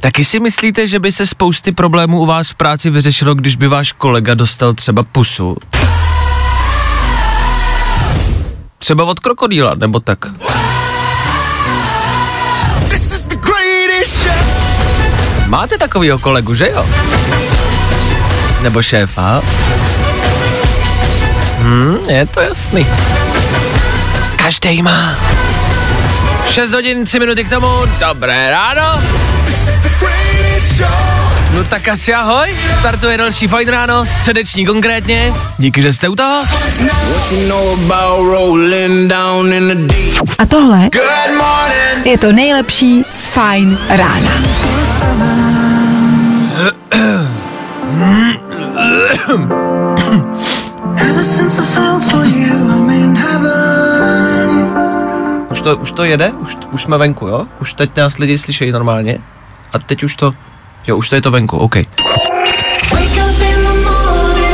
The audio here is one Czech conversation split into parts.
Taky si myslíte, že by se spousty problémů u vás v práci vyřešilo, když by váš kolega dostal třeba pusu? Třeba od krokodýla, nebo tak. Máte takovýho kolegu, že jo? Nebo šéfa? Hm, je to jasný. Každý má. 6 hodin, 3 minuty k tomu, dobré ráno. No tak asi ahoj, startuje další fajn ráno, středeční konkrétně, díky, že jste u toho. A tohle je to nejlepší z Fajn rána. Už to, už to jede? Už, už jsme venku, jo? Už teď nás lidi slyšejí normálně? A teď už to, jo, už to je to venku, OK.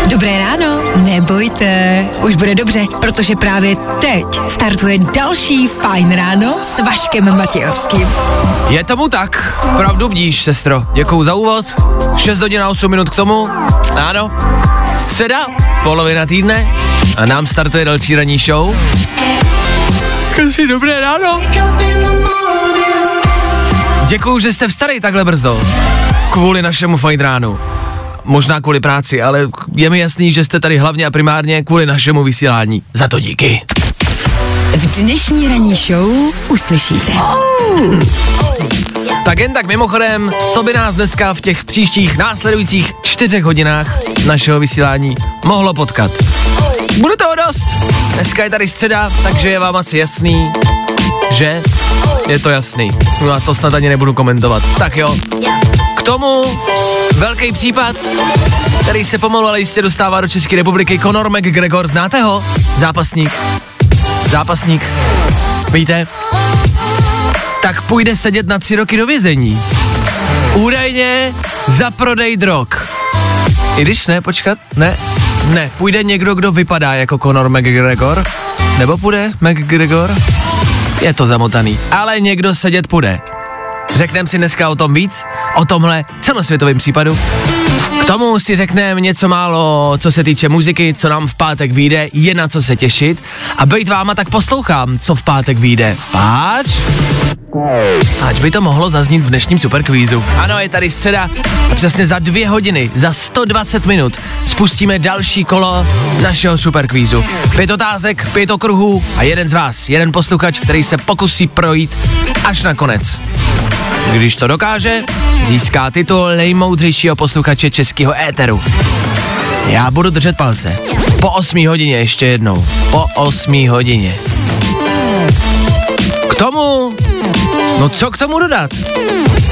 Dobré ráno, nebojte, už bude dobře, protože právě teď startuje další Fajn ráno s Vaškem Matějovským. Je tomu tak, pravdu bdíš, sestro. Děkuju za úvod. 6 hodin a 8 minut k tomu. Ano, středa, polovina týdne a nám startuje další ranní show. Kasi dobré ráno. Děkuju, že jste vstali takhle brzo. Kvůli našemu fajn ránu. Možná kvůli práci, ale je mi jasný, že jste tady hlavně a primárně kvůli našemu vysílání. Za to díky. V dnešní ranní show uslyšíte. Tak jen tak mimochodem, co by nás dneska v těch příštích následujících čtyřech hodinách našeho vysílání mohlo potkat. Bude toho dost. Dneska je tady středa, takže je vám asi jasný, že je to jasný. No a to snad ani nebudu komentovat. Tak jo. Tomu velký případ, který se pomalu ale jistě dostává do České republiky. Conor McGregor, znáte ho? Zápasník. Zápasník. Víte? tak půjde sedět na tři roky do vězení. Údajně za prodej drog. I když ne, počkat, ne, ne, půjde někdo, kdo vypadá jako Conor McGregor, nebo půjde McGregor? Je to zamotaný, ale někdo sedět půjde. Řekneme si dneska o tom víc, o tomhle celosvětovém případu. K tomu si řekneme něco málo, co se týče muziky, co nám v pátek vyjde, je na co se těšit. A bejt váma, tak poslouchám, co v pátek vyjde. Páč? Ať by to mohlo zaznít v dnešním superkvízu. Ano, je tady středa a přesně za dvě hodiny, za 120 minut spustíme další kolo našeho superkvízu. Pět otázek, pět okruhů a jeden z vás, jeden posluchač, který se pokusí projít až na konec. Když to dokáže, získá titul nejmoudřejšího posluchače českého éteru. Já budu držet palce. Po 8 hodině ještě jednou. Po 8 hodině. K tomu, no co k tomu dodat?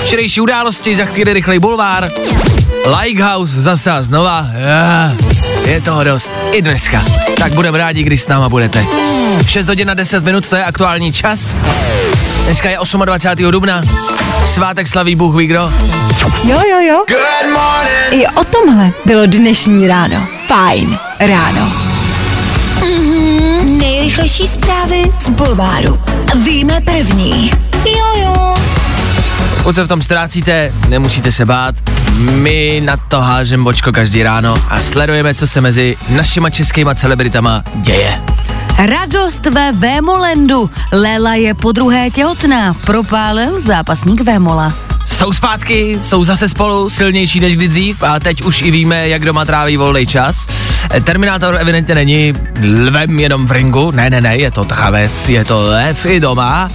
Včerejší události, za chvíli rychlej bulvár, Lighthouse zase a znova, já, je toho dost, i dneska. Tak budeme rádi, když s náma budete. 6 hodin na 10 minut, to je aktuální čas. Dneska je 28. dubna, svátek slaví Bůh ví kdo. Jo, jo, jo. I o tomhle bylo dnešní ráno. Fajn ráno. Mhm, nejrychlejší zprávy z Bulváru. Víme první. Jo, jo. Pokud se v tom ztrácíte, nemusíte se bát. My na to hážem bočko každý ráno a sledujeme, co se mezi našima českýma celebritama děje. Radost ve Vémolendu. Lela je po druhé těhotná. Propálil zápasník Vémola. Jsou zpátky, jsou zase spolu, silnější než kdy dřív a teď už i víme, jak doma tráví volný čas. Terminátor evidentně není lvem jenom v ringu, ne, ne, ne, je to tchavec, je to lev i doma.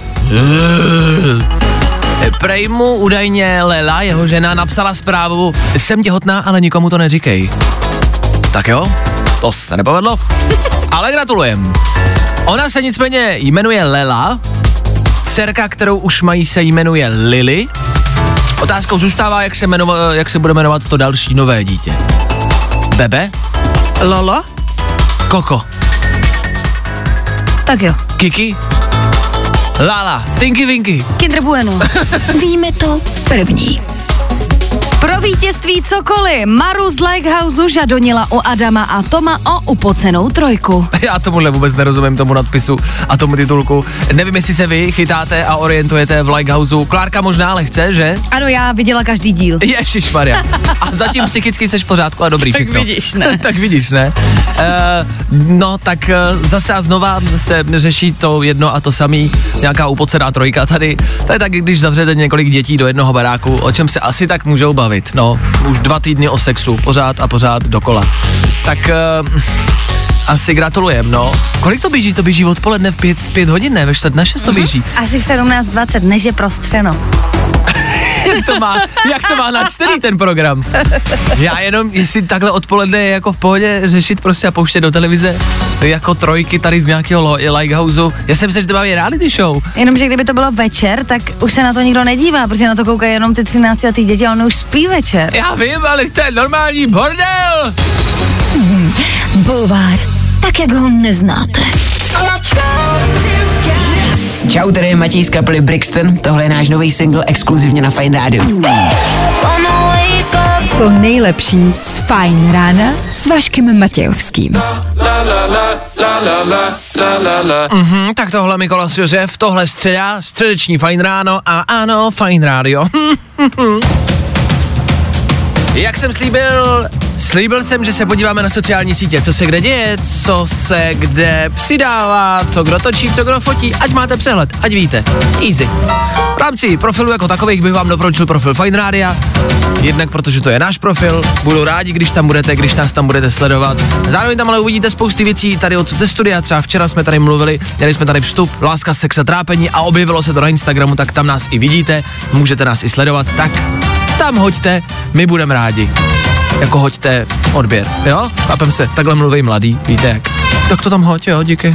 Prej mu údajně Lela, jeho žena, napsala zprávu, jsem těhotná, ale nikomu to neříkej. Tak jo, to se nepovedlo, ale gratulujem. Ona se nicméně jmenuje Lela, dcerka, kterou už mají, se jmenuje Lily Otázkou zůstává, jak se, jmenova, jak se bude jmenovat to další nové dítě. Bebe? Lolo? Koko? Tak jo. Kiki? Lala? Tinky Winky? Kinder Bueno. Víme to první. Vítězství cokoliv. Maru z Lighthouse žadonila o Adama a Toma o upocenou trojku. Já tomuhle vůbec nerozumím tomu nadpisu a tomu titulku. Nevím, jestli se vy chytáte a orientujete v Lighthouseu. Klárka možná lehce, že? Ano, já viděla každý díl. Ježíš Maria. A zatím psychicky seš v pořádku a dobrý Tak všechno. vidíš, ne? tak vidíš, ne? Uh, no, tak uh, zase a znova se řeší to jedno a to samý, nějaká upocená trojka tady. To je tak, když zavřete několik dětí do jednoho baráku, o čem se asi tak můžou bavit. No, už dva týdny o sexu, pořád a pořád dokola. Tak uh, asi gratulujem, no. Kolik to běží? To běží odpoledne v pět, v pět hodin, ne? Ve čtvrt na šest to běží. Asi v 17.20, než je prostřeno. jak to má, jak to má načtený ten program. Já jenom, jestli takhle odpoledne je jako v pohodě řešit prostě a pouštět do televize jako trojky tady z nějakého lo- Lighthouseu. Já jsem myslel, že to má reality show. Jenomže kdyby to bylo večer, tak už se na to nikdo nedívá, protože na to koukají jenom ty 13 letý děti a on už spí večer. Já vím, ale to je normální bordel. Bulvár, tak jak ho neznáte. Čau, tady je Matěj z kapely Brixton, tohle je náš nový single exkluzivně na Fine Radio. To nejlepší z Fajn rána s Vaškem Matějovským. Hm, tak tohle Mikolas Josef, tohle středa, středeční fajn ráno a ano, fajn rádio. Jak jsem slíbil, slíbil jsem, že se podíváme na sociální sítě, co se kde děje, co se kde přidává, co kdo točí, co kdo fotí, ať máte přehled, ať víte. Easy. V rámci profilu jako takových bych vám doporučil profil Fine Rádia, jednak protože to je náš profil, budu rádi, když tam budete, když nás tam budete sledovat. Zároveň tam ale uvidíte spousty věcí tady od ze studia, třeba včera jsme tady mluvili, měli jsme tady vstup, láska, sex a trápení a objevilo se to na Instagramu, tak tam nás i vidíte, můžete nás i sledovat, tak tam hoďte, my budeme rádi. Jako hoďte odběr, jo? Chápem se, takhle mluví mladý, víte jak. Tak to tam hoď, jo, díky.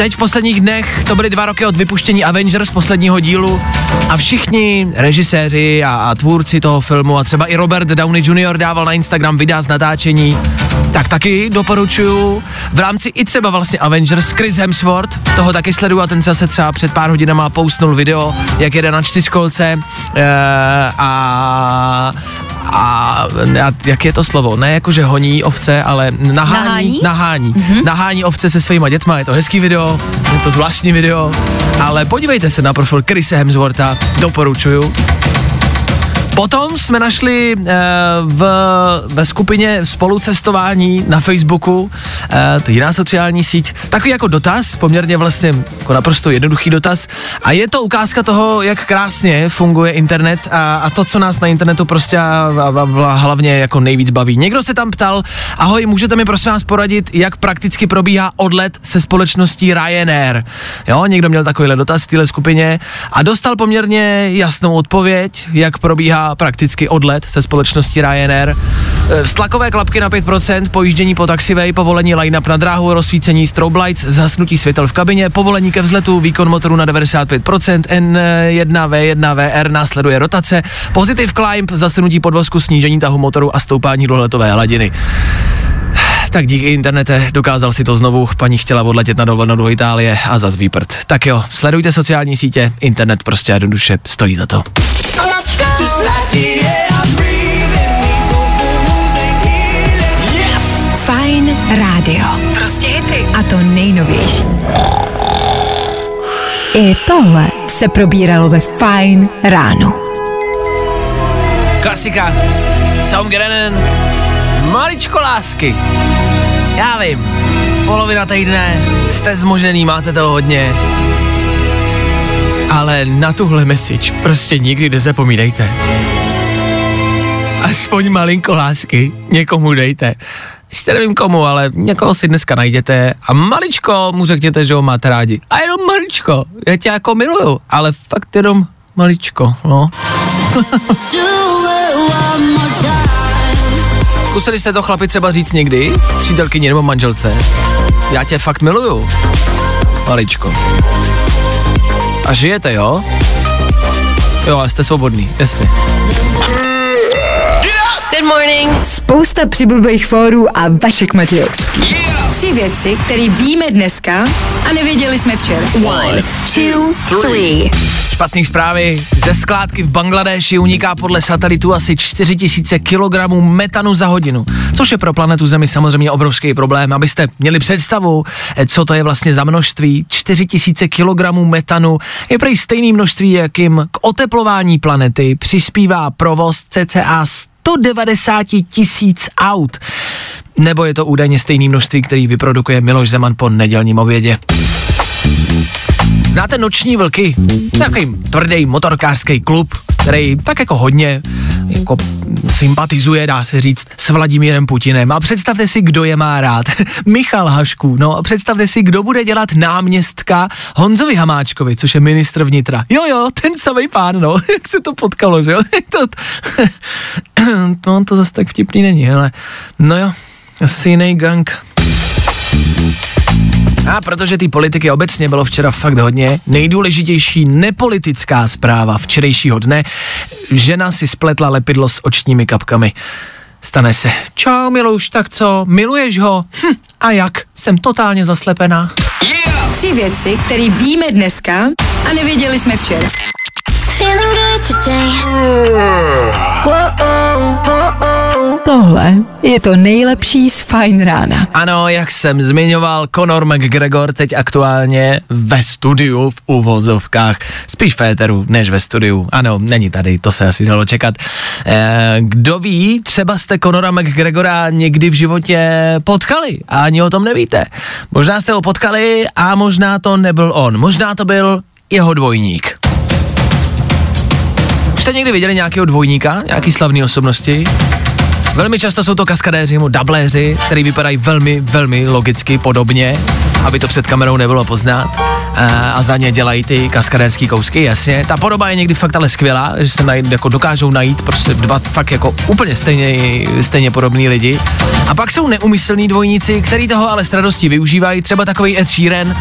Teď v posledních dnech to byly dva roky od vypuštění Avengers posledního dílu a všichni režiséři a, a tvůrci toho filmu a třeba i Robert Downey Jr. dával na Instagram videa z natáčení, tak taky doporučuju. V rámci i třeba vlastně Avengers Chris Hemsworth, toho taky sleduju a ten zase třeba před pár hodinama postnul video, jak jede na čtyřkolce e, a, a, a jak je to slovo? Ne jako, že honí ovce, ale nahání, Nahání? nahání, mm-hmm. nahání ovce se svýma dětma, je to hezký video, je to zvláštní video, ale podívejte se na profil Chrisa Hemswortha, doporučuju. Potom jsme našli e, v, ve skupině spolucestování na Facebooku, e, to jiná sociální síť, takový jako dotaz, poměrně vlastně jako naprosto jednoduchý dotaz a je to ukázka toho, jak krásně funguje internet a, a to, co nás na internetu prostě a, a, a hlavně jako nejvíc baví. Někdo se tam ptal, ahoj, můžete mi prosím vás poradit, jak prakticky probíhá odlet se společností Ryanair. Jo, někdo měl takovýhle dotaz v téhle skupině a dostal poměrně jasnou odpověď, jak probíhá prakticky odlet se společností Ryanair. E, Stlakové klapky na 5%, pojíždění po taxiway, povolení line-up na dráhu, rozsvícení strobe lights, zhasnutí světel v kabině, povolení ke vzletu, výkon motoru na 95%, N1, V1, VR, následuje rotace, positive climb, zasunutí podvozku, snížení tahu motoru a stoupání do letové hladiny. Tak díky internete dokázal si to znovu, paní chtěla odletět na dovolenou do Itálie a zas výprd. Tak jo, sledujte sociální sítě, internet prostě jednoduše stojí za to. Fajn rádio. Prostě hity. A to nejnovější. I tohle se probíralo ve Fajn ráno. Klasika, Tom Grennan, maličko lásky. Já vím, polovina týdne, jste zmožený, máte toho hodně. Ale na tuhle message prostě nikdy nezapomínejte. Aspoň malinko lásky někomu dejte. Ještě nevím komu, ale někoho si dneska najděte a maličko mu řekněte, že ho máte rádi. A jenom maličko, já tě jako miluju, ale fakt jenom maličko, no. Zkusili jste to chlapi třeba říct někdy? Přítelkyni nebo manželce? Já tě fakt miluju. Maličko. A žijete, jo? Jo, a jste svobodný, jasně. Good morning. Spousta přibulbých fórů a Vašek Matějovský. Tři věci, které víme dneska a nevěděli jsme včera. One, two, three. Špatný zprávy. Ze skládky v Bangladeši uniká podle satelitu asi 4000 kg metanu za hodinu, což je pro planetu Zemi samozřejmě obrovský problém. Abyste měli představu, eh, co to je vlastně za množství, 4000 kg metanu je prej stejný množství, jakým k oteplování planety přispívá provoz cca 190 tisíc aut. Nebo je to údajně stejný množství, který vyprodukuje Miloš Zeman po nedělním obědě. Znáte Noční vlky? Takový tvrdý motorkářský klub, který tak jako hodně jako sympatizuje, dá se říct, s Vladimírem Putinem. A představte si, kdo je má rád. Michal Hašku. No a představte si, kdo bude dělat náměstka Honzovi Hamáčkovi, což je ministr vnitra. Jo, jo, ten samý pán, no. Jak se to potkalo, že jo? to, to, to zase tak vtipný není, ale no jo, asi jiný gang. A protože ty politiky obecně bylo včera fakt hodně, nejdůležitější nepolitická zpráva včerejšího dne, žena si spletla lepidlo s očními kapkami. Stane se. Čau, Miluš, tak co, miluješ ho? Hm, a jak? Jsem totálně zaslepená. Tři věci, které víme dneska a nevěděli jsme včera. Feeling good today. Tohle je to nejlepší z Fine Rána. Ano, jak jsem zmiňoval, Conor McGregor teď aktuálně ve studiu v uvozovkách, spíš v éteru než ve studiu. Ano, není tady, to se asi dalo čekat. Eh, kdo ví, třeba jste Conora McGregora někdy v životě potkali a ani o tom nevíte. Možná jste ho potkali a možná to nebyl on, možná to byl jeho dvojník. Už jste někdy viděli nějakého dvojníka, nějaký slavný osobnosti? Velmi často jsou to kaskadéři nebo dubléři, který vypadají velmi, velmi logicky podobně, aby to před kamerou nebylo poznat. A, a za ně dělají ty kaskadérský kousky, jasně. Ta podoba je někdy fakt ale skvělá, že se najít, jako dokážou najít prostě dva fakt jako úplně stejně, stejně podobný lidi. A pak jsou neumyslní dvojníci, který toho ale s radostí využívají, třeba takový Ed Sheeran,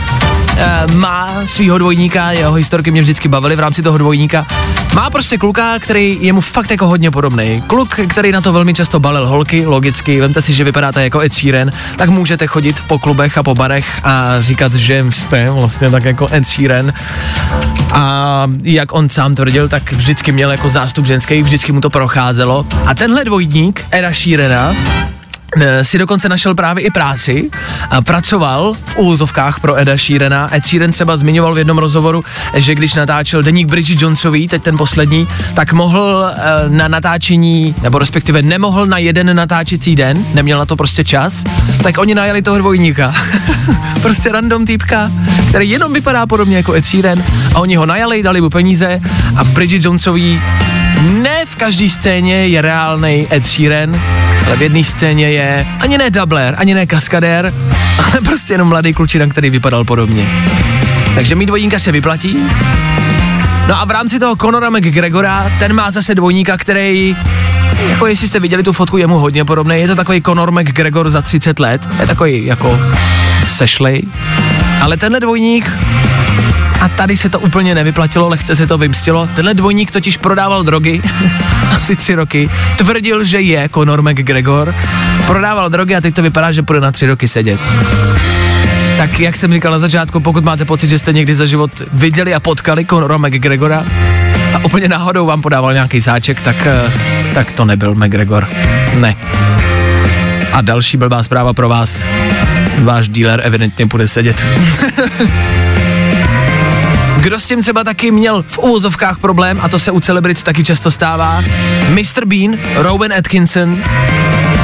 eh, má svýho dvojníka, jeho historky mě vždycky bavily v rámci toho dvojníka. Má prostě kluka, který je mu fakt jako hodně podobný. Kluk, který na to velmi často balil holky, logicky, vemte si, že vypadáte jako Ed Sheeran, tak můžete chodit po klubech a po barech a říkat, že jste vlastně tak jako Ed Sheeran. A jak on sám tvrdil, tak vždycky měl jako zástup ženský, vždycky mu to procházelo. A tenhle dvojník Eda Sheerana si dokonce našel právě i práci a pracoval v úvozovkách pro Eda Sheerana. Ed Sheeran třeba zmiňoval v jednom rozhovoru, že když natáčel deník Bridget Jonesový, teď ten poslední, tak mohl eh, na natáčení, nebo respektive nemohl na jeden natáčecí den, neměl na to prostě čas, tak oni najali toho dvojníka. prostě random týpka, který jenom vypadá podobně jako Ed Sheeran a oni ho najali, dali mu peníze a v Bridget Jonesový ne v každé scéně je reálný Ed Sheeran, ale v jedné scéně je ani ne dubler, ani ne kaskadér, ale prostě jenom mladý klučina, který vypadal podobně. Takže mít dvojníka se vyplatí. No a v rámci toho Conora McGregora, ten má zase dvojníka, který jako jestli jste viděli tu fotku, je mu hodně podobný. Je to takový Conor McGregor za 30 let. Je takový jako sešlej. Ale tenhle dvojník a tady se to úplně nevyplatilo, lehce se to vymstilo. Tenhle dvojník totiž prodával drogy asi tři roky. Tvrdil, že je Conor McGregor. Prodával drogy a teď to vypadá, že půjde na tři roky sedět. Tak jak jsem říkal na začátku, pokud máte pocit, že jste někdy za život viděli a potkali Conora McGregora a úplně náhodou vám podával nějaký sáček, tak, eh, tak to nebyl McGregor. Ne. A další blbá zpráva pro vás. Váš dealer evidentně bude sedět. Kdo s tím třeba taky měl v úvozovkách problém, a to se u celebrit taky často stává, Mr. Bean, Rowan Atkinson,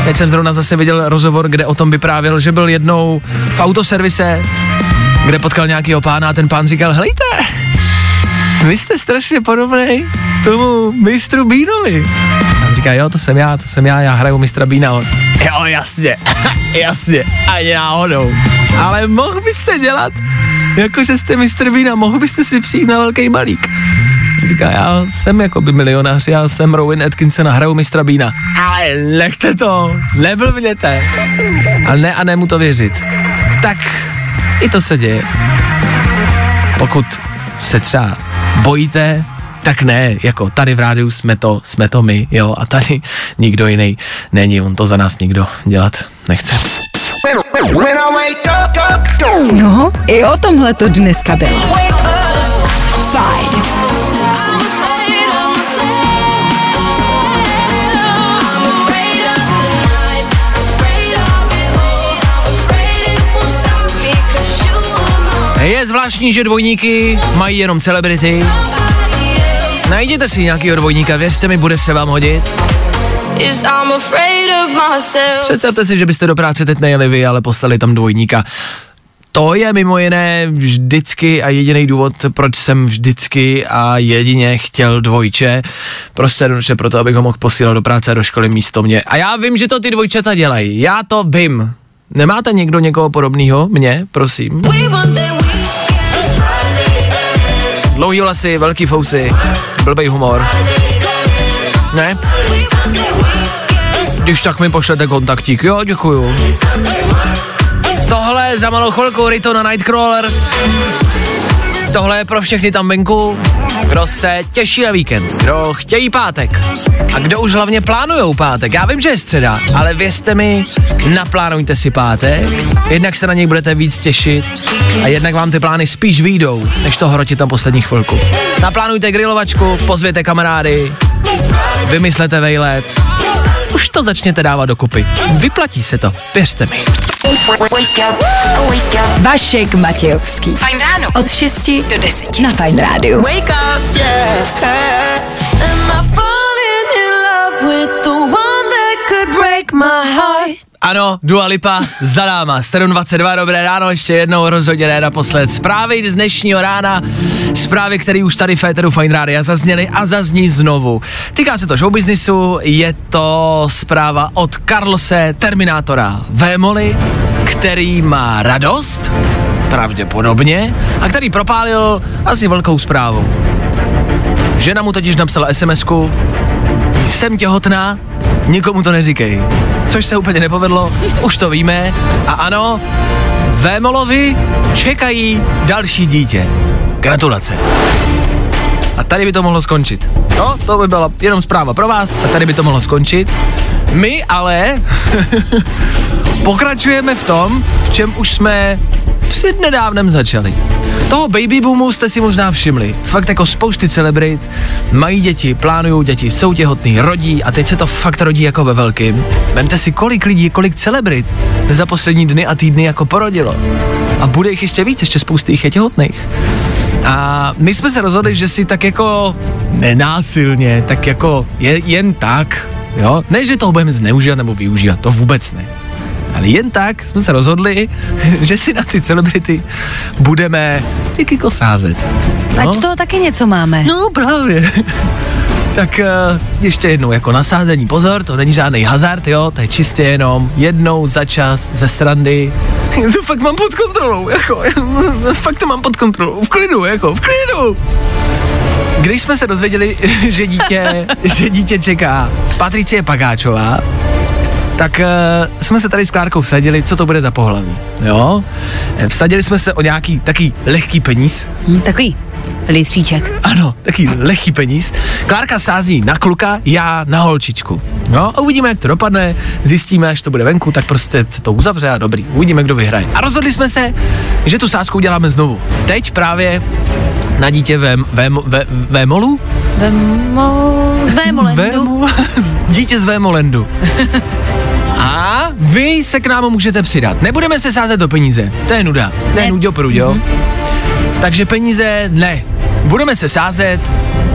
Teď jsem zrovna zase viděl rozhovor, kde o tom vyprávěl, že byl jednou v autoservise, kde potkal nějakýho pána a ten pán říkal, helejte, vy jste strašně podobný tomu mistru Beanovi. Říká, jo, to jsem já, to jsem já, já hraju mistra Beana. On, jo, jasně, jasně, ani náhodou. Ale mohl byste dělat, jakože jste mistr Beana, mohl byste si přijít na velký balík. Říká, já jsem jakoby milionář, já jsem Rowan Atkinson a hraju mistra Beana. Ale nechte to, neblbněte. Ale ne a ne mu to věřit. Tak i to se děje. Pokud se třeba bojíte tak ne, jako tady v rádiu jsme to, jsme to my, jo, a tady nikdo jiný není, on to za nás nikdo dělat nechce. No, i o tomhle to dneska bylo. Fajn. Je zvláštní, že dvojníky mají jenom celebrity. Najděte si nějakýho dvojníka, věřte mi, bude se vám hodit. Představte si, že byste do práce teď nejeli vy, ale poslali tam dvojníka. To je mimo jiné vždycky a jediný důvod, proč jsem vždycky a jedině chtěl dvojče. Prostě jednoduše proto, abych ho mohl posílat do práce a do školy místo mě. A já vím, že to ty dvojčata dělají. Já to vím. Nemáte někdo někoho podobného? Mě, prosím. Dlouhý vlasy, velký fousy, blbej humor. Ne? Když tak mi pošlete kontaktík, jo, děkuju. Tohle za malou chvilku Rito na Nightcrawlers. Tohle je pro všechny tam venku, kdo se těší na víkend, kdo chtějí pátek a kdo už hlavně plánujou pátek. Já vím, že je středa, ale věřte mi, naplánujte si pátek, jednak se na něj budete víc těšit a jednak vám ty plány spíš výjdou, než to hrotit tam poslední chvilku. Naplánujte grilovačku, pozvěte kamarády, vymyslete vejlet, už to začněte dávat dokupy. Vyplatí se to, věřte mi. Vašek Matějovský. Fajn ráno. Od 6 do 10 na Fajn rádiu. Wake up, yeah. Am I falling in love with the one that could break my heart? Ano, Dua Lipa za náma. 7.22, dobré ráno, ještě jednou rozhodně ne naposled. Zprávy z dnešního rána, zprávy, které už tady v Féteru Fine Rádia zazněly a zazní znovu. Týká se to showbiznisu, je to zpráva od Carlose Terminátora Vémoli, který má radost, pravděpodobně, a který propálil asi velkou zprávu. Žena mu totiž napsala SMS-ku, jsem těhotná, nikomu to neříkej. Což se úplně nepovedlo, už to víme. A ano, Vémolovi čekají další dítě. Gratulace. A tady by to mohlo skončit. No, to by byla jenom zpráva pro vás a tady by to mohlo skončit. My ale pokračujeme v tom, v čem už jsme před nedávnem začali. Toho baby boomu jste si možná všimli. Fakt jako spousty celebrit mají děti, plánují děti, jsou těhotný, rodí a teď se to fakt rodí jako ve velkým. Vemte si, kolik lidí, kolik celebrit za poslední dny a týdny jako porodilo. A bude jich ještě víc, ještě spousty jich je těhotných. A my jsme se rozhodli, že si tak jako nenásilně, tak jako je, jen tak, jo, ne, že toho budeme zneužívat nebo využívat, to vůbec ne. Ale jen tak jsme se rozhodli, že si na ty celebrity budeme tak jako sázet. Ať z toho taky něco máme. No právě. Tak uh, ještě jednou, jako nasázení, pozor, to není žádný hazard, jo, to je čistě jenom jednou za čas ze srandy. To fakt mám pod kontrolou, jako, fakt to mám pod kontrolou, v klidu, jako, v klidu. Když jsme se dozvěděli, že dítě, že dítě čeká Patricie Pagáčová, tak uh, jsme se tady s Klárkou vsadili, co to bude za pohlaví, jo. Eh, Vsadili jsme se o nějaký taký lehký peníz, Hm, takový litříček. ano, taký lehký peníz. Klárka sází na kluka, já na holčičku. No a uvidíme, jak to dopadne, zjistíme, až to bude venku, tak prostě se to uzavře a dobrý, uvidíme, kdo vyhraje. A rozhodli jsme se, že tu sázku uděláme znovu. Teď právě na dítě ve, ve, ve, Vémolu? Vemo... Z Vémolendu. Vému, dítě z Vémolendu. A vy se k nám můžete přidat. Nebudeme se sázet do peníze. To je nuda. To je nudio prudio. Takže peníze ne. Budeme se sázet.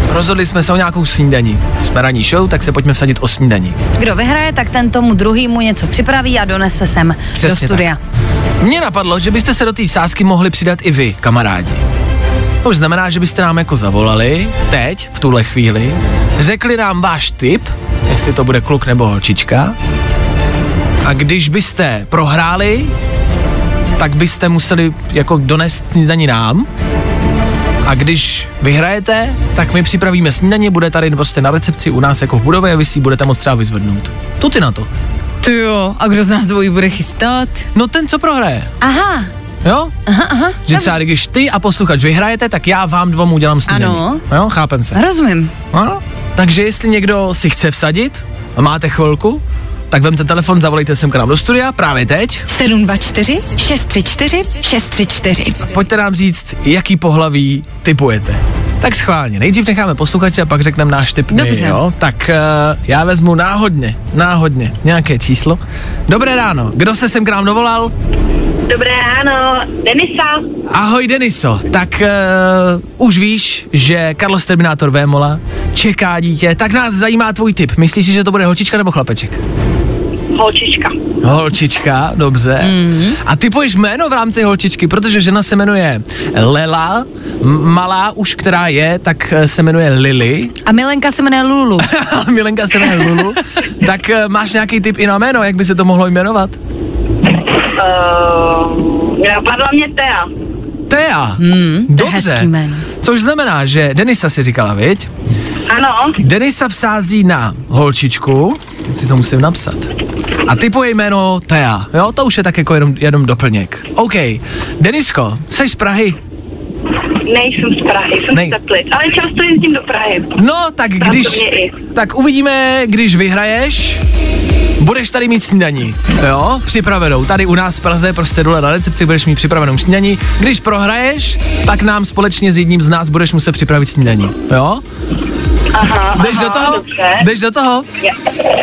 Rozhodli jsme se o nějakou snídaní. Jsme ranní show, tak se pojďme vsadit o snídaní. Kdo vyhraje, tak ten tomu druhýmu něco připraví a donese sem Přesně do studia. Mně napadlo, že byste se do té sázky mohli přidat i vy, kamarádi. To už znamená, že byste nám jako zavolali, teď, v tuhle chvíli, řekli nám váš tip, jestli to bude kluk nebo holčička, a když byste prohráli, tak byste museli jako donést snídaní nám, a když vyhrajete, tak my připravíme snídaně, bude tady prostě na recepci u nás jako v budově a vy si ji budete moc třeba vyzvednout. Tu ty na to. Ty jo, a kdo z nás dvojí bude chystat? No ten, co prohraje. Aha, jo? Aha, aha. Že třeba když ty a posluchač vyhrajete, tak já vám dvom udělám snídaní. Ano. Jo, chápem se. Rozumím. Ano? Takže jestli někdo si chce vsadit a máte chvilku, tak vemte telefon, zavolejte sem k nám do studia právě teď. 724 634 634. Pojďte nám říct, jaký pohlaví typujete. Tak schválně. Nejdřív necháme posluchače a pak řekneme náš typ. Dobře. Jo? Tak uh, já vezmu náhodně, náhodně nějaké číslo. Dobré ráno. Kdo se sem k nám dovolal? Dobré ráno, Denisa. Ahoj Deniso. Tak uh, už víš, že Carlos Terminator Vémola čeká dítě. Tak nás zajímá tvůj typ. Myslíš si, že to bude holčička nebo chlapeček? Holčička. Holčička, dobře. Mm-hmm. A ty poješ jméno v rámci holčičky, protože žena se jmenuje Lela, malá už, která je, tak eh, se jmenuje Lily, A Milenka se jmenuje Lulu. a Milenka se jmenuje Lulu. tak eh, máš nějaký typ i na jméno, jak by se to mohlo jmenovat? Uh, napadla mě Tea. Tea. Hmm, Dobře. Což znamená, že Denisa si říkala, viď? Ano, Denisa vsází na holčičku, si to musím napsat. A typuje jméno Tea, jo, to už je tak jako jenom, jenom doplněk. OK, Denisko, jsi z Prahy? nejsem z Prahy, jsem Nej- z Teplic, ale často jezdím do Prahy. No, tak když, tak uvidíme, když vyhraješ, budeš tady mít snídaní, jo, připravenou. Tady u nás v Praze, prostě dole na recepci budeš mít připravenou snídaní. Když prohraješ, tak nám společně s jedním z nás budeš muset připravit snídaní, jo? Aha, Jdeš aha, do toho? Dobře. Jdeš do toho?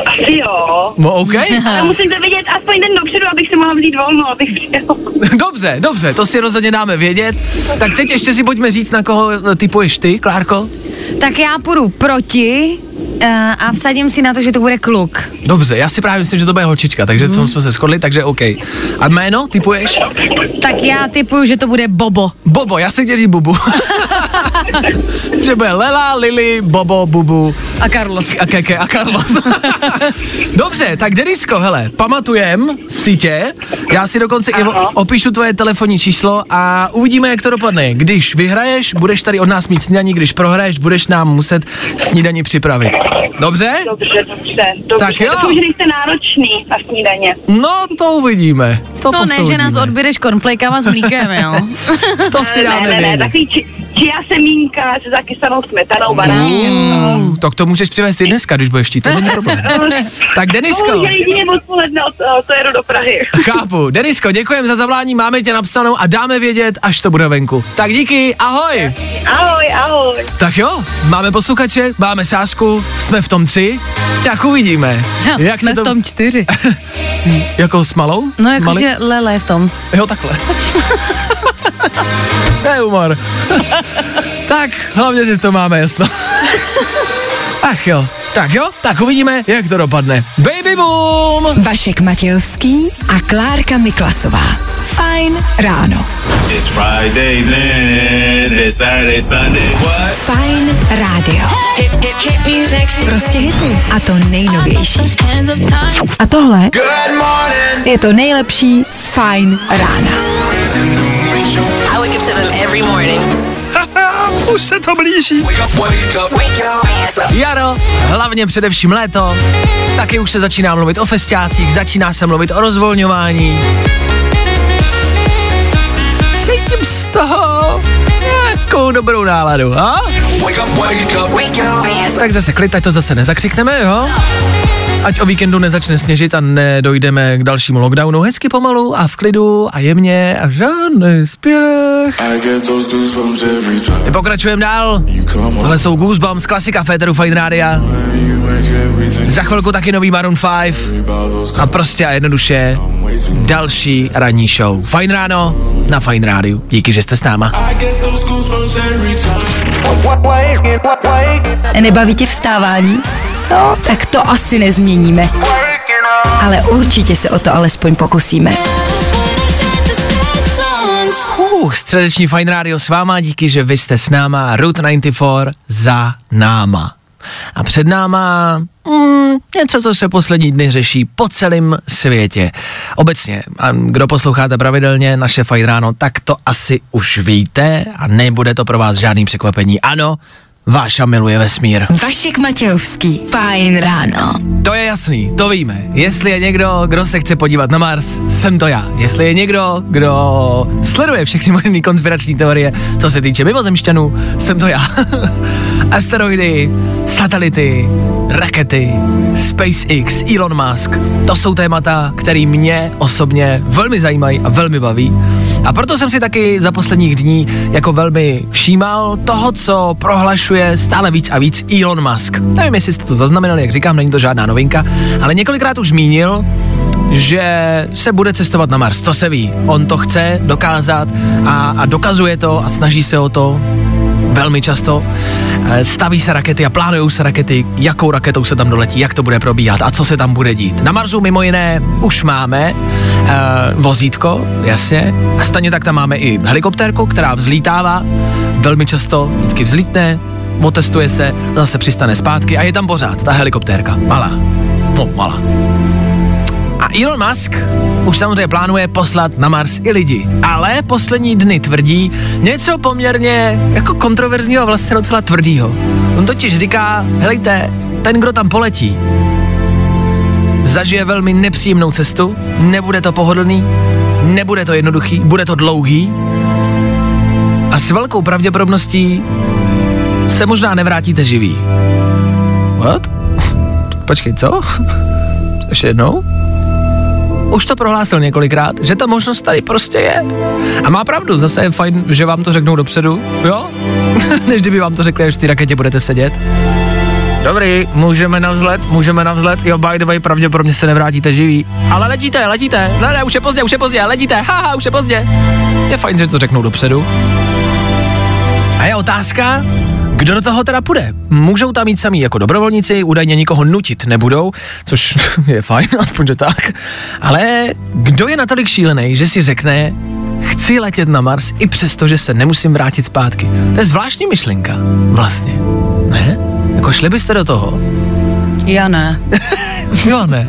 Asi jo. No, OK. Ale musím to vědět aspoň den dopředu, abych si mohla vzít volno, abych. Dobře, dobře, to si rozhodně dáme vědět. Tak teď ještě si pojďme říct, na koho eh, typuješ ty, Klárko? Tak já půjdu proti uh, a vsadím si na to, že to bude kluk. Dobře, já si právě myslím, že to bude holčička, takže mm. jsme se shodli, takže OK. A jméno typuješ? Tak já typuju, že to bude Bobo. Bobo, já si chtěl říct Bubu. že bude Lela, Lily, Bobo, Bubu A Carlos. a Keke a Carlos. Dobře, tak Denisko, hele, pamatujem si tě, já si dokonce i o- opíšu tvoje telefonní číslo a uvidíme, jak to dopadne. Když vyhraješ, budeš tady od nás mít snídaní, když prohraješ, budeš nám muset snídaní připravit. Dobře? Dobře, dobře, dobře. Tak jo. To už nejste náročný na snídaně. No, to uvidíme. To No ne, že nás odběreš konflikama s mlíkem, jo. To si dáme ne, ne, ne, vědět. takový či, čia semínka se zakysanou smetanou, banákem. Mm, tak to můžeš přivést i dneska, když budeš chtít, to není problém. Tak Denisko, Bohužel jedině odpoledne, o to, to jedu do Prahy. chápu. Denisko, děkujeme za zavolání, máme tě napsanou a dáme vědět, až to bude venku. Tak díky, ahoj. Ahoj, ahoj. Tak jo, máme posluchače, máme sásku, jsme v tom tři, tak uvidíme. Jak Jsme v tom čtyři. Jako s malou? No jako, Mali- že Lele je v tom. Jo, takhle. To je humor. tak, hlavně, že to máme jasno. Ach jo, tak jo, tak uvidíme, jak to dopadne. Baby boom! Vašek Matějovský a Klárka Miklasová. Fajn ráno. It's Friday then, it's Saturday, Sunday. What? Fajn rádio. Prostě hity. A to nejnovější. A tohle je to nejlepší z Fajn rána. I wake up to them every morning. Už se to blíží. Jaro, hlavně především léto, taky už se začíná mluvit o festiácích, začíná se mluvit o rozvolňování. Z toho nějakou dobrou náladu, a? Tak zase klid, ať to zase nezakřikneme, jo? Ať o víkendu nezačne sněžit a nedojdeme k dalšímu lockdownu hezky pomalu a v klidu a jemně a žádný spěch. Pokračujeme dál. Tohle jsou Goosebumps, klasika Féteru Fine Rádia. Za chvilku taky nový Maroon 5 about those a prostě a jednoduše další ranní show. Fajn ráno na Fajn rádiu. Díky, že jste s náma. Nebaví tě vstávání? No, tak to asi nezměníme. Ale určitě se o to alespoň pokusíme. Uh, středeční Fajn rádio s váma, díky, že vy jste s náma. Route 94 za náma. A před náma mm, něco, co se poslední dny řeší po celém světě. Obecně, a kdo posloucháte pravidelně naše Fajn ráno, tak to asi už víte a nebude to pro vás žádný překvapení. Ano, Váša miluje vesmír. Vašek Matějovský. Fajn ráno. To je jasný, to víme. Jestli je někdo, kdo se chce podívat na Mars, jsem to já. Jestli je někdo, kdo sleduje všechny možné konspirační teorie, co se týče mimozemšťanů, jsem to já. Asteroidy, satelity, rakety, SpaceX, Elon Musk, to jsou témata, které mě osobně velmi zajímají a velmi baví. A proto jsem si taky za posledních dní jako velmi všímal toho, co prohlašuje stále víc a víc Elon Musk. Nevím, jestli jste to zaznamenali, jak říkám, není to žádná novinka, ale několikrát už zmínil, že se bude cestovat na Mars, to se ví. On to chce dokázat a, a dokazuje to a snaží se o to velmi často. Eh, Staví se rakety a plánují se rakety, jakou raketou se tam doletí, jak to bude probíhat a co se tam bude dít. Na Marsu mimo jiné už máme uh, vozítko, jasně, a stejně tak tam máme i helikoptérku, která vzlítává, velmi často vždycky vzlítne, otestuje se, zase přistane zpátky a je tam pořád ta helikoptérka, malá, no malá. A Elon Musk už samozřejmě plánuje poslat na Mars i lidi, ale poslední dny tvrdí něco poměrně jako kontroverzního a vlastně docela tvrdýho. On totiž říká, helejte, ten, kdo tam poletí, zažije velmi nepříjemnou cestu, nebude to pohodlný, nebude to jednoduchý, bude to dlouhý a s velkou pravděpodobností se možná nevrátíte živý. What? Počkej, co? Ještě jednou? Už to prohlásil několikrát, že ta možnost tady prostě je. A má pravdu, zase je fajn, že vám to řeknou dopředu, jo? Než kdyby vám to řekli, až v té raketě budete sedět. Dobrý, můžeme na vzlet, můžeme na vzlet, jo, by the way, pravděpodobně se nevrátíte živý. Ale letíte, letíte, ne, ne, už je pozdě, už je pozdě, letíte, haha, už je pozdě. Je fajn, že to řeknou dopředu. A je otázka, kdo do toho teda půjde? Můžou tam mít sami jako dobrovolníci, údajně nikoho nutit nebudou, což je fajn, aspoň že tak. Ale kdo je natolik šílený, že si řekne, chci letět na Mars i přesto, že se nemusím vrátit zpátky. To je zvláštní myšlenka, vlastně. Ne? Jako šli byste do toho? Já ne. jo, ne.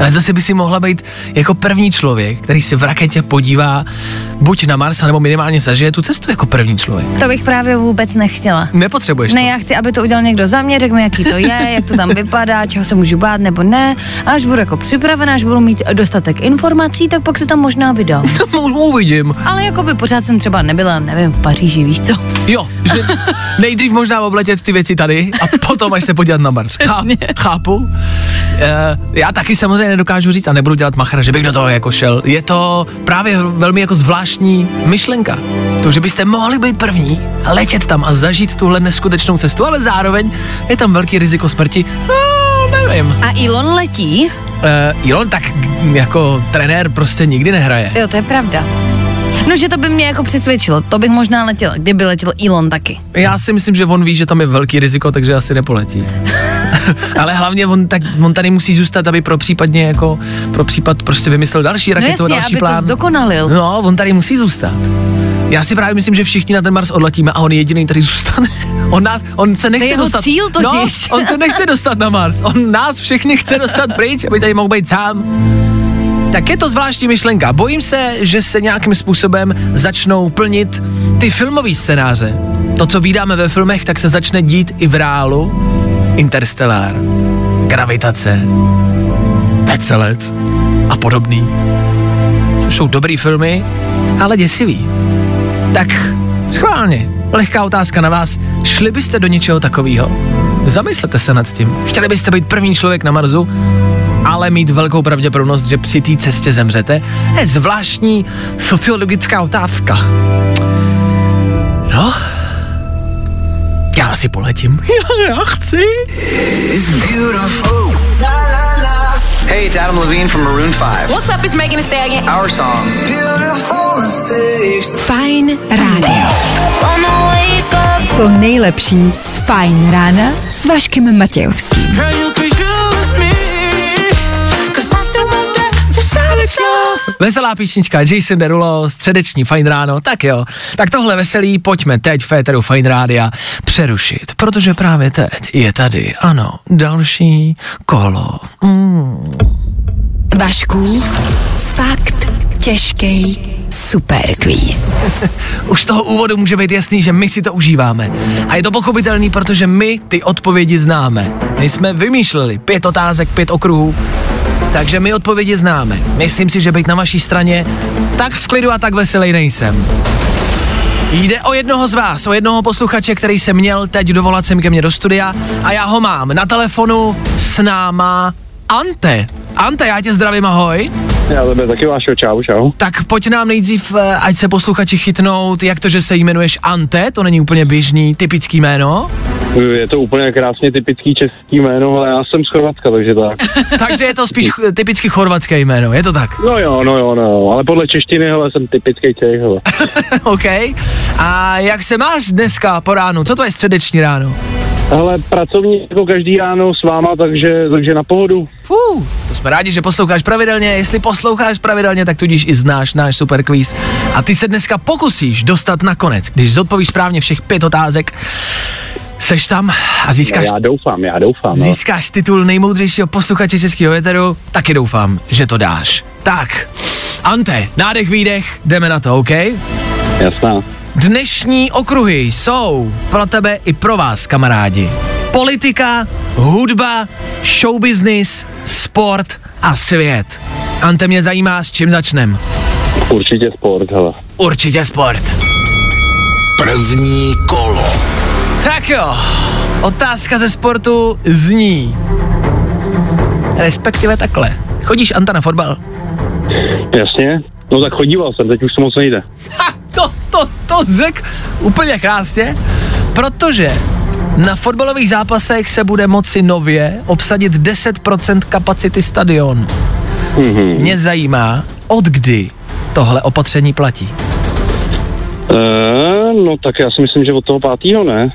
Ale zase by si mohla být jako první člověk, který se v raketě podívá buď na Mars, nebo minimálně zažije tu cestu jako první člověk. To bych právě vůbec nechtěla. Nepotřebuješ Ne, to. já chci, aby to udělal někdo za mě, řekl mi, jaký to je, jak to tam vypadá, čeho se můžu bát nebo ne. A až budu jako připravená, až budu mít dostatek informací, tak pak se tam možná vydám. Uvidím. Ale jako by pořád jsem třeba nebyla, nevím, v Paříži, víš co? Jo, že nejdřív možná obletět ty věci tady a potom až se podívat na Mars. Chá, chápu. Uh, já taky samozřejmě nedokážu říct a nebudu dělat machra, že bych do toho jako šel. Je to právě velmi jako zvláštní myšlenka. To, že byste mohli být první a letět tam a zažít tuhle neskutečnou cestu, ale zároveň je tam velký riziko smrti. No, nevím. A Elon letí? Uh, Elon tak jako trenér prostě nikdy nehraje. Jo, to je pravda. No, že to by mě jako přesvědčilo, to bych možná letěla, kdyby letěl Elon taky. Já si myslím, že on ví, že tam je velký riziko, takže asi nepoletí. Ale hlavně on, tak, on tady musí zůstat, aby pro případně jako, pro případ prostě vymyslel další No raketu, jasně, další aby plán. to zdokonalil. No, on tady musí zůstat. Já si právě myslím, že všichni na ten Mars odletíme a on je jediný, který zůstane. On nás, on se nechce jeho dostat. cíl totiž. No, on se nechce dostat na Mars. On nás všechny chce dostat pryč, aby tady mohl být sám. Tak je to zvláštní myšlenka. Bojím se, že se nějakým způsobem začnou plnit ty filmové scénáře. To, co vydáme ve filmech, tak se začne dít i v reálu. Interstellar, Gravitace, Vecelec a podobný. To jsou dobrý filmy, ale děsivý. Tak schválně, lehká otázka na vás. Šli byste do něčeho takového? Zamyslete se nad tím. Chtěli byste být první člověk na Marsu, ale mít velkou pravděpodobnost, že při té cestě zemřete? Je zvláštní sociologická otázka. No, já si poletím. já chci. Hey, it's Adam Levine from Maroon 5. What's up, it's Megan Thee Stallion. Our song. Fajn rádio. To nejlepší z Fajn rána s Vaškem Matějovským. Veselá písnička Jason Derulo, středeční fajn ráno, tak jo. Tak tohle veselý pojďme teď v Féteru Fajn Rádia přerušit, protože právě teď je tady, ano, další kolo. Mm. Vašku, fakt těžký Super quiz. Už z toho úvodu může být jasný, že my si to užíváme. A je to pochopitelný, protože my ty odpovědi známe. My jsme vymýšleli pět otázek, pět okruhů, takže my odpovědi známe. Myslím si, že být na vaší straně tak v klidu a tak veselý nejsem. Jde o jednoho z vás, o jednoho posluchače, který se měl teď dovolat sem ke mně do studia a já ho mám na telefonu s náma Ante. Ante, já tě zdravím, ahoj. Já tebe taky Vášo, čau, čau. Tak pojď nám nejdřív, eh, ať se posluchači chytnout, jak to, že se jmenuješ Ante, to není úplně běžný, typický jméno. Je to úplně krásně typický český jméno, ale já jsem z Chorvatska, takže tak. Takže je to spíš ch- typicky chorvatské jméno, je to tak? No jo, no jo, no jo, ale podle češtiny, hele, jsem typický Čech, hele. OK. A jak se máš dneska po ránu? Co to je středeční ráno? Ale pracovní jako každý ráno s váma, takže, takže na pohodu. Fú, to jsme rádi, že posloucháš pravidelně. Jestli posloucháš pravidelně, tak tudíž i znáš náš super quiz. A ty se dneska pokusíš dostat na konec, když zodpovíš správně všech pět otázek. Seš tam a získáš, No, já doufám, já doufám. No. získáš titul nejmoudřejšího posluchače českého věteru. Taky doufám, že to dáš. Tak, Ante, nádech, výdech, jdeme na to, OK? Jasná. Dnešní okruhy jsou pro tebe i pro vás, kamarádi. Politika, hudba, showbusiness, sport a svět. Ante mě zajímá, s čím začnem. Určitě sport, hele. Určitě sport. První kolo. Tak jo, otázka ze sportu zní. Respektive takhle. Chodíš Anta na fotbal? Jasně? No tak chodíval jsem, teď už to moc nejde. Ha, to, to, to řek úplně krásně, protože na fotbalových zápasech se bude moci nově obsadit 10% kapacity stadionu. Mhm. Mě zajímá, od kdy tohle opatření platí. Eee, no tak já si myslím, že od toho pátýho, ne?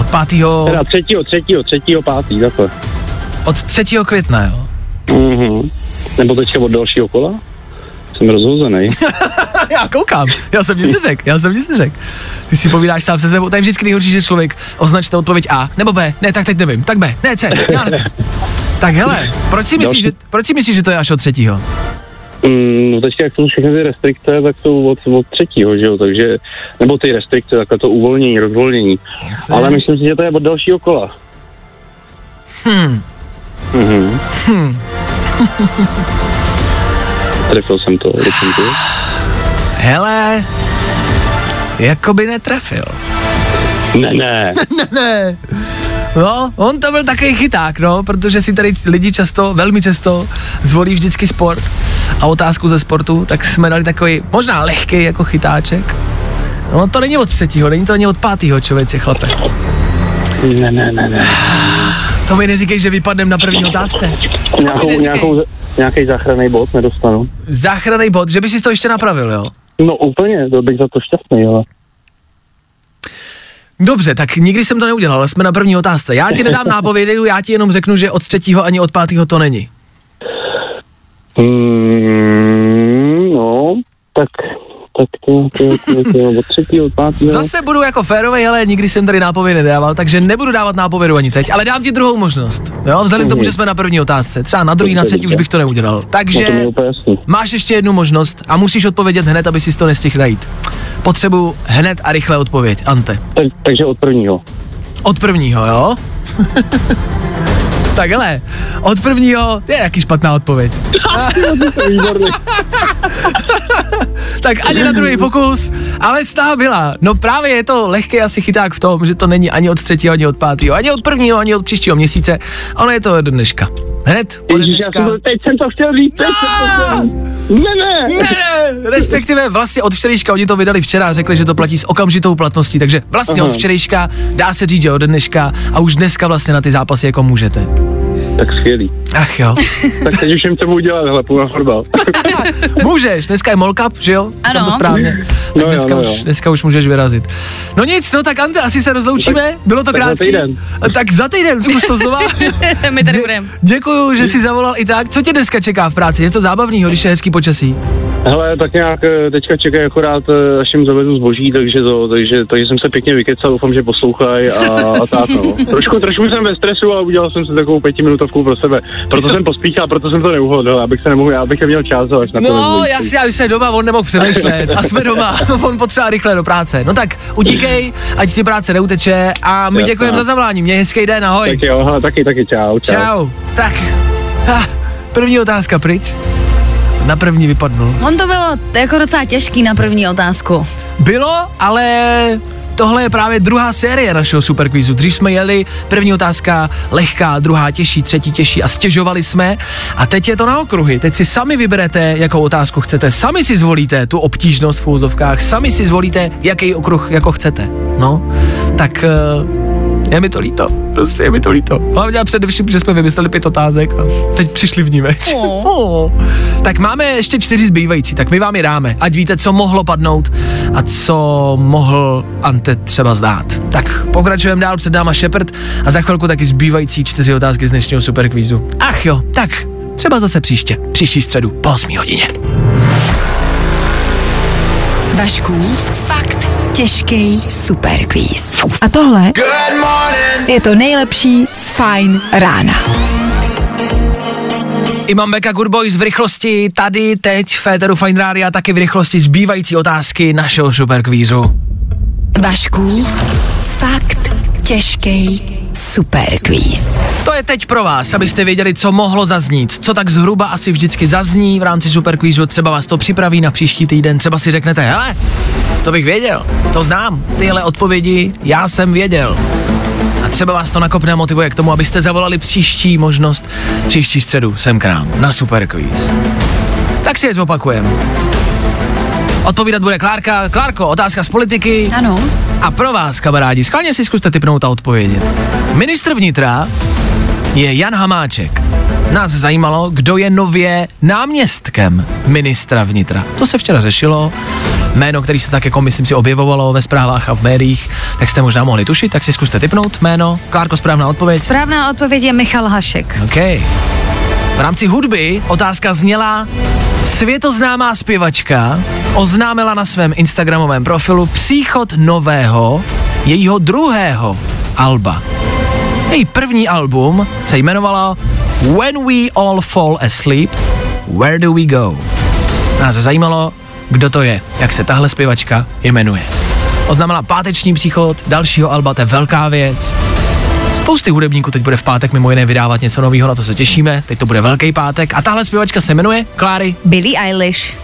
Od 5. Teda třetího, třetího, třetího, pátý, takhle. od 3. května, jo? Mhm. Nebo teďka od dalšího kola? Jsem rozhozený. já koukám, já jsem nic neřekl, já jsem nic neřekl. Ty si povídáš sám se sebou, to je vždycky nejhorší, že člověk označte odpověď A nebo B, ne, tak teď nevím, tak B, ne, C, já nevím. Tak hele, proč si myslíš, že, proč si myslíš, že to je až od třetího? Mm, no teďka, jak jsou všechny ty restrikce, tak jsou od, od třetího, že jo, takže, nebo ty restrikce, takhle to uvolnění, rozvolnění. Jasně. Ale myslím si, že to je od dalšího kola. Hm, Mhm. hm. Trefil jsem to, jsem to. Hele, jako by netrefil. Ne, ne. ne, ne. No, on to byl takový chyták, no, protože si tady lidi často, velmi často zvolí vždycky sport a otázku ze sportu, tak jsme dali takový možná lehký jako chytáček. No to není od třetího, není to ani od pátého člověče, chlape. Ne, ne, ne, ne. To mi neříkej, že vypadnem na první otázce. Nějakou, nějakou, nějaký záchranný bod nedostanu. Záchranný bod, že by si to ještě napravil, jo? No úplně, byl bych za to šťastný, ale. Dobře, tak nikdy jsem to neudělal, ale jsme na první otázce. Já ti nedám nápovědy, já ti jenom řeknu, že od třetího ani od pátého to není. Mm, no, tak, tak to, to, to, to, od třetího, pátého. Zase budu jako férovej, ale nikdy jsem tady nápovědy nedával, takže nebudu dávat nápovědu ani teď, ale dám ti druhou možnost. Jo, vzhledem k tomu, že jsme na první otázce. Třeba na druhý, na třetí už bych to neudělal. No Takže jasný. máš ještě jednu možnost a musíš odpovědět hned, aby si to nestihl najít. Potřebuji hned a rychle odpověď, Ante. Tak, takže od prvního. Od prvního, jo? tak hele, od prvního, to je jaký špatná odpověď. Tak ani na druhý pokus, ale stála byla. No právě je to lehký asi chyták v tom, že to není ani od třetího, ani od pátého, ani od prvního, ani od příštího měsíce. Ono je to od dneška. Hned od Ježíš, já jsem to, teď jsem to chtěl říct, teď jsem to chtěl říct. Ne, ne. Ne, respektive vlastně od včerejška, oni to vydali včera a řekli, že to platí s okamžitou platností, takže vlastně Aha. od včerejška dá se říct, že od dneška a už dneska vlastně na ty zápasy jako můžete. Tak skvělý. Ach jo. Tak teď už jim co budu dělat, hele, půjdu na fotbal. Můžeš, dneska je Mall Cup, že jo? Ano. to správně. Tak No jo, dneska, no už, jo. dneska už můžeš vyrazit. No nic, no tak Ante, asi se rozloučíme, bylo to tak za krátký. týden. Tak za týden, zkus to znova. My tady Dě- budeme. Děkuju, že jsi zavolal i tak. Co tě dneska čeká v práci? Něco zábavného, když je hezký počasí? Hele, tak nějak eh, teďka čekají akorát, eh, až jim zavedu zboží, takže to, takže, takže jsem se pěkně vykecal, doufám, že poslouchají a, a tak, no. Trošku, trošku jsem ve stresu, ale udělal jsem si takovou pětiminutovou minutovku pro sebe. Proto jsem pospíchal, proto jsem to neuhodl, abych se nemohl, abych neměl čas až na to. No, jasně, aby se doma, on nemohl přemýšlet. A jsme doma, on potřeba rychle do práce. No tak, utíkej, ať ti práce neuteče a my Jasná. děkujeme za zavolání. Měj hezký den, ahoj. Tak jo, hele, taky, taky, čau, čau. Čau. Tak, ha, první otázka pryč. Na první vypadnul. On to bylo jako docela těžký na první otázku. Bylo, ale tohle je právě druhá série našeho superkvízu. Dřív jsme jeli, první otázka lehká, druhá těžší, třetí těžší a stěžovali jsme. A teď je to na okruhy. Teď si sami vyberete, jakou otázku chcete. Sami si zvolíte tu obtížnost v úzovkách. Sami si zvolíte, jaký okruh jako chcete. No, tak uh, je mi to líto. Prostě je mi to líto. Hlavně a především, že jsme vymysleli pět otázek a teď přišli vnímeč. Oh. Tak máme ještě čtyři zbývající, tak my vám je dáme, ať víte, co mohlo padnout a co mohl Ante třeba zdát. Tak pokračujeme dál před náma Shepard a za chvilku taky zbývající čtyři otázky z dnešního superkvízu. Ach jo, tak třeba zase příště, příští středu po 8 hodině. Vašku, fakt těžký superkvíz. A tohle je to nejlepší z Fine rána. Imam Beka Good Boys v rychlosti tady, teď, v Féteru Fine Radio, taky v rychlosti zbývající otázky našeho superkvízu. Vašku, fakt těžký superkvíz. To je teď pro vás, abyste věděli, co mohlo zaznít, co tak zhruba asi vždycky zazní v rámci superkvízu, třeba vás to připraví na příští týden, třeba si řeknete, hele, to bych věděl, to znám, tyhle odpovědi já jsem věděl. A třeba vás to nakopne a motivuje k tomu, abyste zavolali příští možnost, příští středu sem k nám na superkvíz. Tak si je zopakujeme. Odpovídat bude Klárka. Klárko, otázka z politiky. Ano. A pro vás, kamarádi, schválně si zkuste typnout a odpovědět. Ministr vnitra je Jan Hamáček. Nás zajímalo, kdo je nově náměstkem ministra vnitra. To se včera řešilo. Jméno, který se tak jako myslím si objevovalo ve zprávách a v médiích, tak jste možná mohli tušit, tak si zkuste typnout jméno. Klárko, správná odpověď. Správná odpověď je Michal Hašek. OK. V rámci hudby otázka zněla, světoznámá zpěvačka oznámila na svém Instagramovém profilu příchod nového, jejího druhého alba. Její první album se jmenovalo When We All Fall Asleep, Where Do We Go? Nás zajímalo, kdo to je, jak se tahle zpěvačka jmenuje. Oznámila páteční příchod dalšího alba, to je velká věc. Spousty hudebníků teď bude v pátek mimo jiné vydávat něco nového, na to se těšíme. Teď to bude velký pátek. A tahle zpěvačka se jmenuje Kláry. Billie Eilish.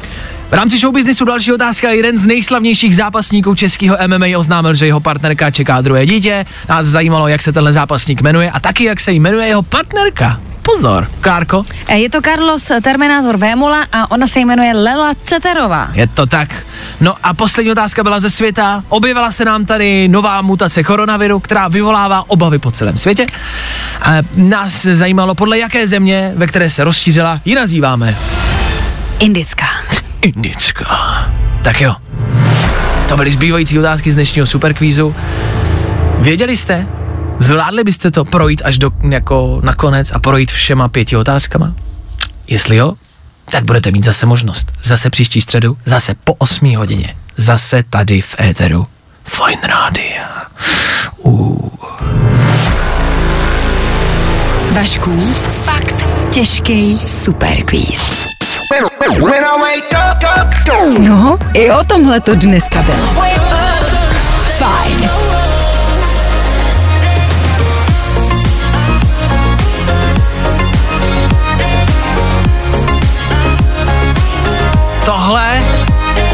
V rámci showbiznisu další otázka. Jeden z nejslavnějších zápasníků českého MMA oznámil, že jeho partnerka čeká druhé dítě. Nás zajímalo, jak se tenhle zápasník jmenuje a taky, jak se jmenuje jeho partnerka. Pozor, Klárko, E, Je to Carlos Terminator Vémola a ona se jmenuje Lela Ceterová. je to tak. No a poslední otázka byla ze světa. Objevila se nám tady nová mutace koronaviru, která vyvolává obavy po celém světě. A nás zajímalo, podle jaké země, ve které se rozšířila, ji nazýváme. Indická. Indická. Tak jo. To byly zbývající otázky z dnešního superkvízu. Věděli jste? Zvládli byste to projít až do jako nakonec a projít všema pěti otázkama? Jestli jo, tak budete mít zase možnost. Zase příští středu, zase po 8 hodině. Zase tady v éteru. Fine Radio. Uh. Vašku, fakt těžký superkvíz. No, i o tomhle to dneska bylo. Fajn.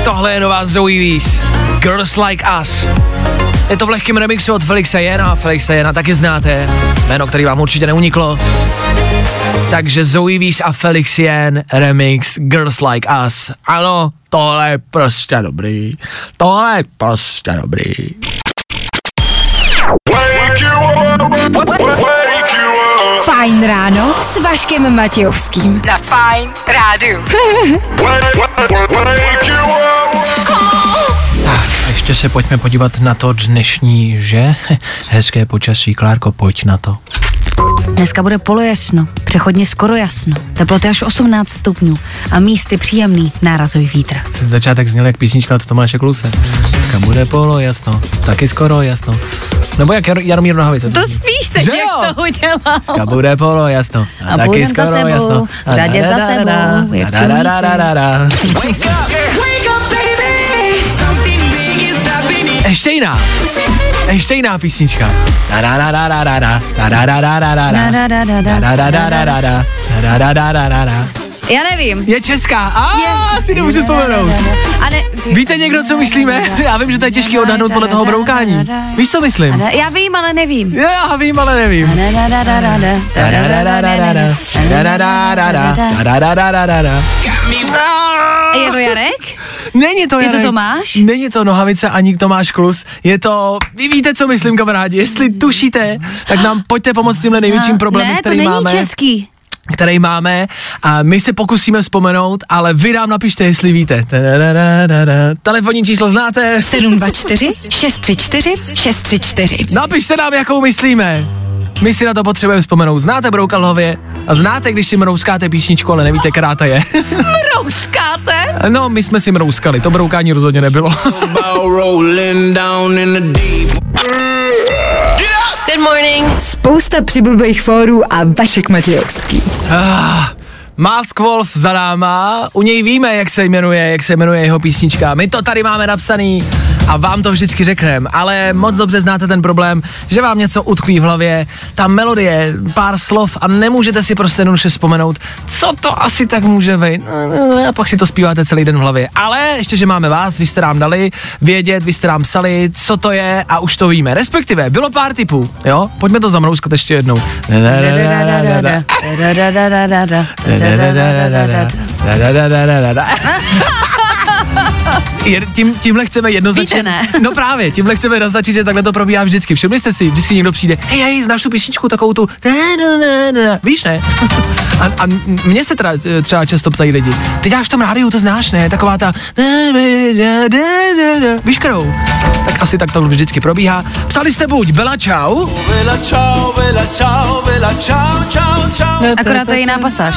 Tohle je nová Zoe Wees. Girls Like Us. Je to v lehkém remixu od Felixa Jena. Felixa Jena taky znáte. Jméno, který vám určitě neuniklo. Takže Zoe Wees a Felix Jen remix Girls Like Us. Ano, tohle je prostě dobrý. Tohle je prostě dobrý. Fajn ráno s Vaškem Matějovským. Na Fajn rádu. Tak, a ještě se pojďme podívat na to dnešní, že? Hezké počasí, Klárko, pojď na to. Dneska bude polojasno, přechodně skoro jasno, teploty až 18 stupňů a místy příjemný nárazový vítr. Ten začátek zněl jak písnička od Tomáše Kluse. Dneska bude polo jasno, taky skoro jasno. Nebo jak Jar- Jaromír Nohavice. To spíš teď, Že jak to udělal. Dneska bude polo, jasno. A budem za sebou, v řadě za sebou, jak Ještě jiná. Ještě jiná písnička. Já nevím. Je česká. A si nemůžu vzpomenout. A ne, Víte někdo, co myslíme? Já vím, že to je těžké odhadnout podle toho broukání. Víš, co myslím? Já vím, ale nevím. Já vím, ale nevím. Je to Jarek? Není to Je to Jarek. Tomáš? Není to Nohavice ani Tomáš Klus. Je to, vy víte, co myslím, kamarádi. Jestli tušíte, tak nám pojďte pomoct s tímhle největčím problémem, Ne, to který není máme. český. Který máme a my se pokusíme vzpomenout, ale vy nám napište, jestli víte. Telefonní číslo znáte? 724 634 634. Napište nám, jakou myslíme. My si na to potřebujeme vzpomenout. Znáte Broukalhově a znáte, když si mrouskáte písničku, ale nevíte, která to je. Mrouskáte? no, my jsme si mrouskali, to broukání rozhodně nebylo. Good morning. Spousta přibulbých fórů a Vašek Matějovský. Ah, Mask Wolf za náma, u něj víme, jak se jmenuje, jak se jmenuje jeho písnička. My to tady máme napsaný a vám to vždycky řekneme, ale moc dobře znáte ten problém, že vám něco utkví v hlavě, ta melodie, pár slov a nemůžete si prostě jednoduše vzpomenout, co to asi tak může být. A pak si to zpíváte celý den v hlavě. Ale ještě, že máme vás, vy jste nám dali vědět, vy jste nám psali, co to je a už to víme. Respektive, bylo pár typů, jo? Pojďme to zamrouskat ještě jednou. Je- Tím, tímhle chceme jednoznačně... Víte, ne? No právě, tímhle chceme naznačit, že takhle to probíhá vždycky. Všimli jste si, vždycky někdo přijde, hej, hej, znáš tu písničku, takovou tu, ne, ne, ne, ne. víš, ne? A, a mě se teda, eh, třeba často ptají lidi, ty děláš v tom rádiu, to znáš, ne? Taková ta, víš kterou? Tak asi tak to vždycky probíhá. Psali jste buď Bela Čau, Akorát to je jiná pasáž.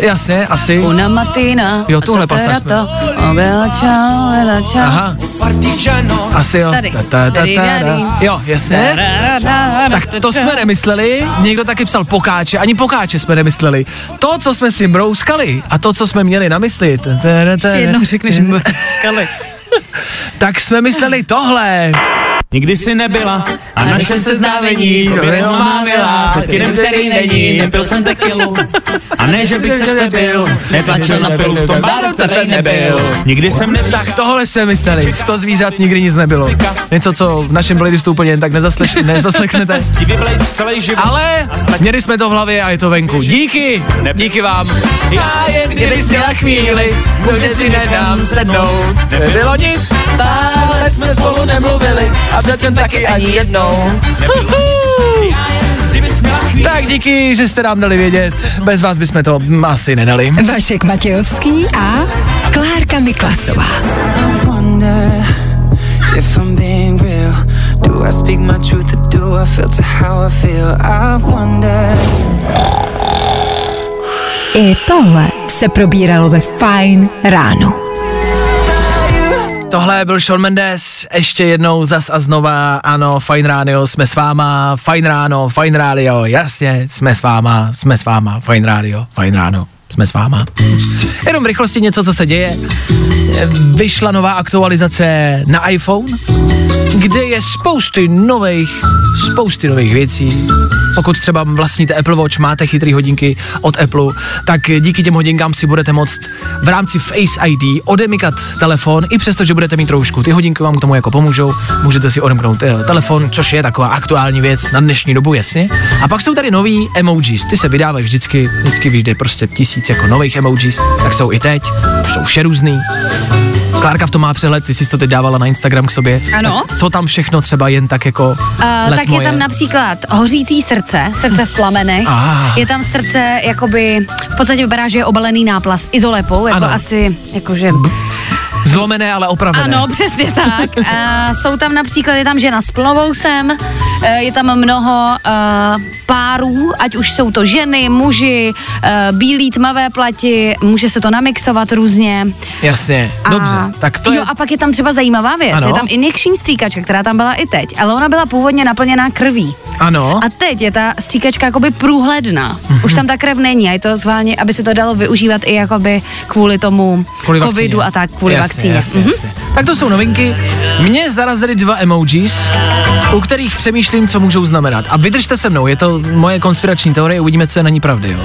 jasně, asi. Una mattina. Jo, tuhle pasáž jsme- Bella ciao, bella ciao. Aha. Asi jo. Tady. Ta, ta, ta, ta. Jo, jasně. Tak to jsme nemysleli, někdo taky psal pokáče, ani pokáče jsme nemysleli. To, co jsme si brouskali a to, co jsme měli na mysli, Jednou řekneš mrskali. tak jsme mysleli tohle. Nikdy si nebyla a naše seznávení proběhlo má milá před kinem, který není, nepil jsem tekilu. A ne, že bych se šklebil, netlačil na pilu v tom baru, který nebyl. Nikdy jsem Tak tohle jsme mysleli. 100 zvířat nikdy nic nebylo. Něco, co v našem playlistu úplně jen tak nezasleš, život. Ale měli jsme to v hlavě a je to venku. Díky, díky vám. Já jen kdybys měla chvíli, že si nedám sednout. Nebylo nic, pár let jsme spolu nemluvili a zatím taky ani jednou. Tak díky, že jste nám dali vědět. Bez vás bychom to asi nedali. Vašek Matějovský a Klárka Miklasová. wonder if I'm being real. Do I speak my truth or do I filter how I feel? I wonder. I tohle se probíralo ve Fine ráno. Tohle byl Shawn Mendes, ještě jednou zas a znova, ano, Fine Radio, jsme s váma, Fine Ráno, Fine Radio, jasně, jsme s váma, jsme s váma, Fine Radio, Fine Ráno, jsme s váma. Jenom v rychlosti něco, co se děje. Vyšla nová aktualizace na iPhone, kde je spousty nových, spousty nových věcí. Pokud třeba vlastníte Apple Watch, máte chytrý hodinky od Apple, tak díky těm hodinkám si budete moct v rámci Face ID odemykat telefon, i přesto, že budete mít troušku. Ty hodinky vám k tomu jako pomůžou, můžete si odemknout eh, telefon, což je taková aktuální věc na dnešní dobu, jasně. A pak jsou tady nový emojis, ty se vydávají vždycky, vždycky vyjde prostě tisíc jako nových emojis, tak jsou i teď, už jsou vše různý. Klárka v tom má přehled, ty jsi to teď dávala na Instagram k sobě. Ano. Tak co tam všechno třeba jen tak jako Uh, let tak moje. je tam například hořící srdce, srdce v plamenech. Ah. Je tam srdce, jakoby, v podstatě vypadá, že je obalený náplast izolepou, jako Ano. asi, jakože, Zlomené, ale opravené. Ano, přesně tak. A jsou tam například, je tam žena s plovousem, eh, je tam mnoho uh, párů, ať už jsou to ženy, muži, uh, bílí, tmavé plati, může se to namixovat různě. Jasně, dobře. Tak to jo, je... a pak je tam třeba zajímavá věc. Ano. Je tam injekční stříkačka, která tam byla i teď, ale ona byla původně naplněná krví. Ano. A teď je ta stříkačka jakoby průhledná. Mhm. Už tam ta krev není a je to zválně, aby se to dalo využívat i jakoby kvůli tomu Kvůli covidu vakcíně. a tak, kvůli jasně, vakcíně. Jasně, Mhm. jasně. Tak to jsou novinky. Mě zarazily dva emojis, u kterých přemýšlím, co můžou znamenat. A vydržte se mnou, je to moje konspirační teorie, uvidíme, co je na ní pravdy. Jo.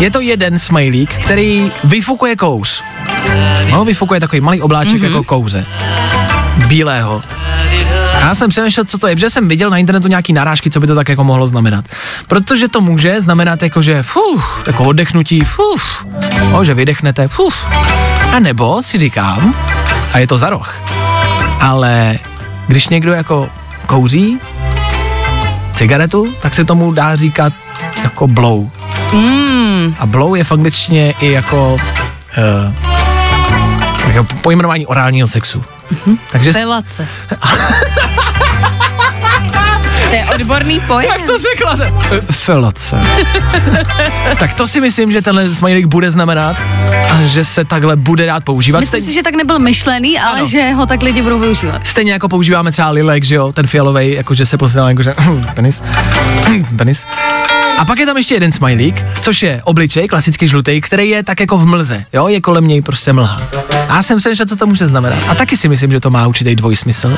Je to jeden smajlík, který vyfukuje kous. No, vyfukuje takový malý obláček mm-hmm. jako kouře. Bílého. A já jsem přemýšlel, co to je, protože jsem viděl na internetu nějaký narážky, co by to tak jako mohlo znamenat. Protože to může znamenat jako, že fuh, jako oddechnutí, fuh, no, že vydechnete, fuh. A nebo si říkám, a je to za roh, ale když někdo jako kouří cigaretu, tak se tomu dá říkat jako blow. Mm. A blow je v angličtině i jako, uh, jako pojmenování orálního sexu. Mm-hmm. Takže Felace. to je odborný pojem. Jak to řekla? Felace. tak to si myslím, že tenhle smajlík bude znamenat a že se takhle bude dát používat. Myslím Stejně, si, že tak nebyl myšlený, ale Ano. že ho tak lidi budou využívat. stejně jako používáme třeba lilek, že jo, ten fialový, jakože se posílá jakože penis, penis. A pak je tam ještě jeden smajlík, což je obličej, klasický žlutý, který je tak jako v mlze, jo, je kolem něj prostě mlha. A já jsem se co to může znamenat. A taky si myslím, že to má určitý dvojsmysl,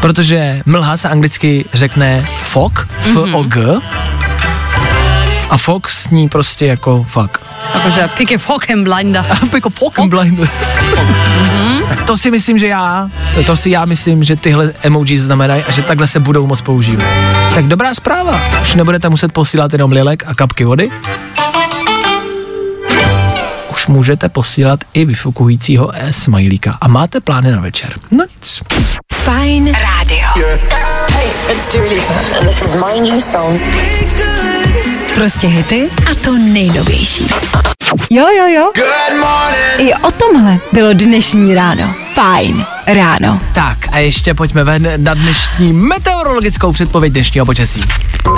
protože mlha se anglicky řekne fog, F-O-G, a fog sní prostě jako fuck. Jakože pick a fucking blinder. Pick a fucking blinder. Tak to si myslím, že já, to si já myslím, že tyhle emoji znamenají a že takhle se budou moc používat. Tak dobrá zpráva, už nebudete muset posílat jenom lilek a kapky vody. Už můžete posílat i vyfukujícího e smajlíka a máte plány na večer. No nic. Fajn rádio. Hey, it's Dua Lipa, and this is my new song. Prostě hity a to nejnovější. Jo, jo, jo. I o tomhle bylo dnešní ráno. Fajn ráno. Tak a ještě pojďme ven na dnešní meteorologickou předpověď dnešního počasí.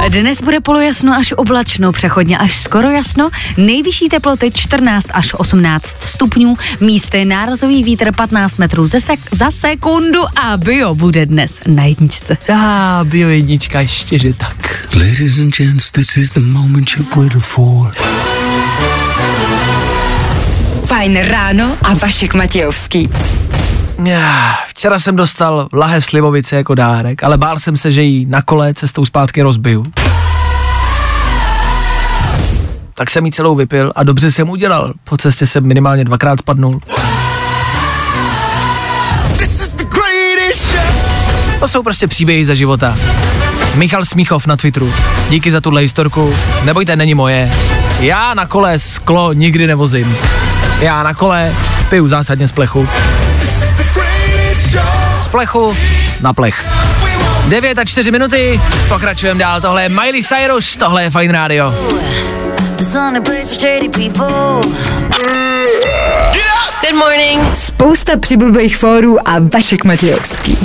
Dnes bude polojasno až oblačno, přechodně až skoro jasno, nejvyšší teploty 14 až 18 stupňů, místy nárazový vítr 15 metrů ze sek- za sekundu a bio bude dnes na jedničce. Já, bio jednička, ještě, že tak. Ladies and gents, this is the moment you've waited for. Fajn ráno a Vašek Matějovský. Já, Včera jsem dostal lahev slivovice jako dárek, ale bál jsem se, že ji na kole cestou zpátky rozbiju. Tak jsem ji celou vypil a dobře jsem udělal. Po cestě jsem minimálně dvakrát spadnul. To jsou prostě příběhy za života. Michal Smíchov na Twitteru. Díky za tuhle historku. Nebojte, není moje. Já na kole sklo nikdy nevozím. Já na kole piju zásadně z plechu. Z plechu na plech. 9 a 4 minuty, pokračujeme dál, tohle je Miley Cyrus, tohle je Fine Radio. Good morning. Spousta přibulbých fórů a Vašek Matějovský.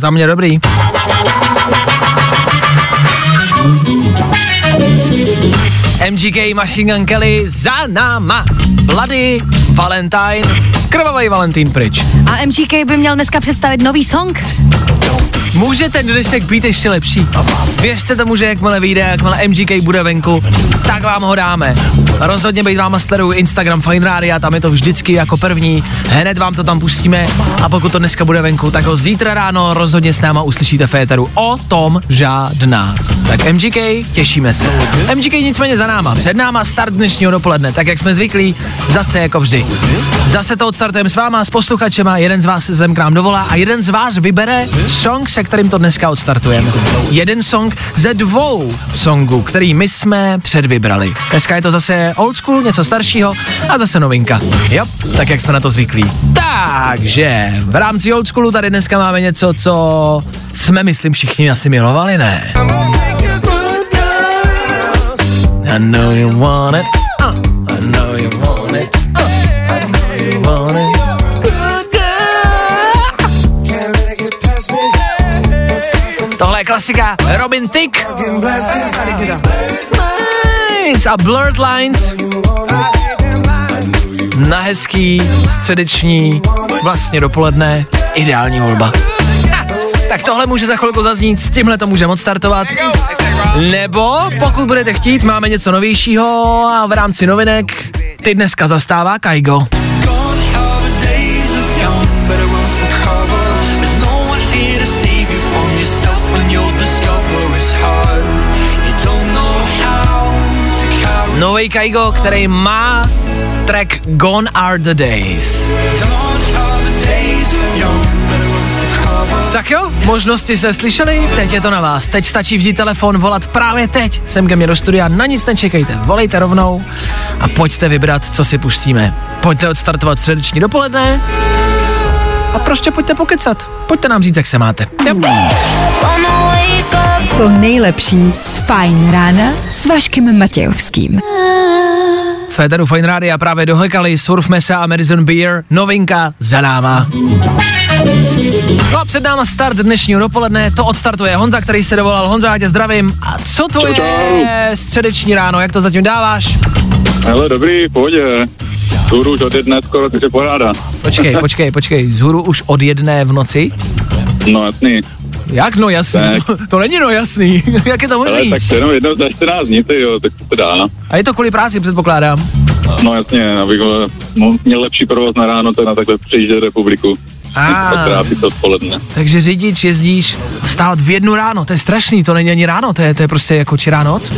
Za mě dobrý. MGK Machine Gun Kelly za náma. Bloody Valentine, krvavý Valentín pryč. A MGK by měl dneska představit nový song. Může ten dnešek být ještě lepší. Věřte tomu, že jakmile vyjde, jakmile MGK bude venku, tak vám ho dáme. Rozhodně být váma sleduju Instagram Fine Radio, tam je to vždycky jako první. Hned vám to tam pustíme a pokud to dneska bude venku, tak ho zítra ráno rozhodně s náma uslyšíte v éteru. O tom žádná. Tak MGK, těšíme se. MGK nicméně za náma. Před náma start dnešního dopoledne, tak jak jsme zvyklí, zase jako vždy. Zase to odstartujeme s váma, s posluchačema, jeden z vás se k nám dovolá a jeden z vás vybere song, se kterým to dneska odstartujeme. Jeden song ze dvou songů, který my jsme předvybrali. Dneska je to zase old school, něco staršího a zase novinka. Jo, tak jak jsme na to zvyklí. Takže v rámci old schoolu tady dneska máme něco, co jsme, myslím, všichni asi milovali, ne? I know you want it. Klasika Robin Tick. Nice. A Blurred Lines. Na hezký, středeční, vlastně dopoledne, ideální volba. Tak tohle může za chvilku zaznít, s tímhle to můžeme odstartovat. Nebo pokud budete chtít, máme něco novějšího a v rámci novinek ty dneska zastává Kaigo. Nový Kaigo, který má track Gone Are the Days. Tak jo, možnosti se slyšeli, teď je to na vás. Teď stačí vzít telefon, volat právě teď sem ke mně do studia, na nic nečekejte, volejte rovnou a pojďte vybrat, co si pustíme. Pojďte odstartovat středeční dopoledne a prostě pojďte pokecat. Pojďte nám říct, jak se máte. Jo. To nejlepší z Fajn rána s Vaškem Matějovským. Féteru Fine Rádia právě dohekali Surf Mesa a Madison Beer, novinka za náma. No a před náma start dnešního dopoledne, to odstartuje Honza, který se dovolal. Honza, já tě zdravím. A co to je středeční ráno, jak to zatím dáváš? Hele, dobrý, v pohodě. Zhůru už od jedné skoro, takže poráda. Počkej, počkej, počkej, zhůru už od jedné v noci? No jasný. Jak no jasný? Tak. To, to není no jasný. jak je to možný? tak to jenom jednou za 14 dní, ty jo, tak to se dá. A je to kvůli práci, předpokládám. No jasně, abych mo- měl lepší provoz na ráno, to je na takhle přejíždět republiku. A. Tak. Takže řidič, jezdíš, vstávat v jednu ráno, to je strašný, to není ani ráno, to je, to je prostě jako čirá noc.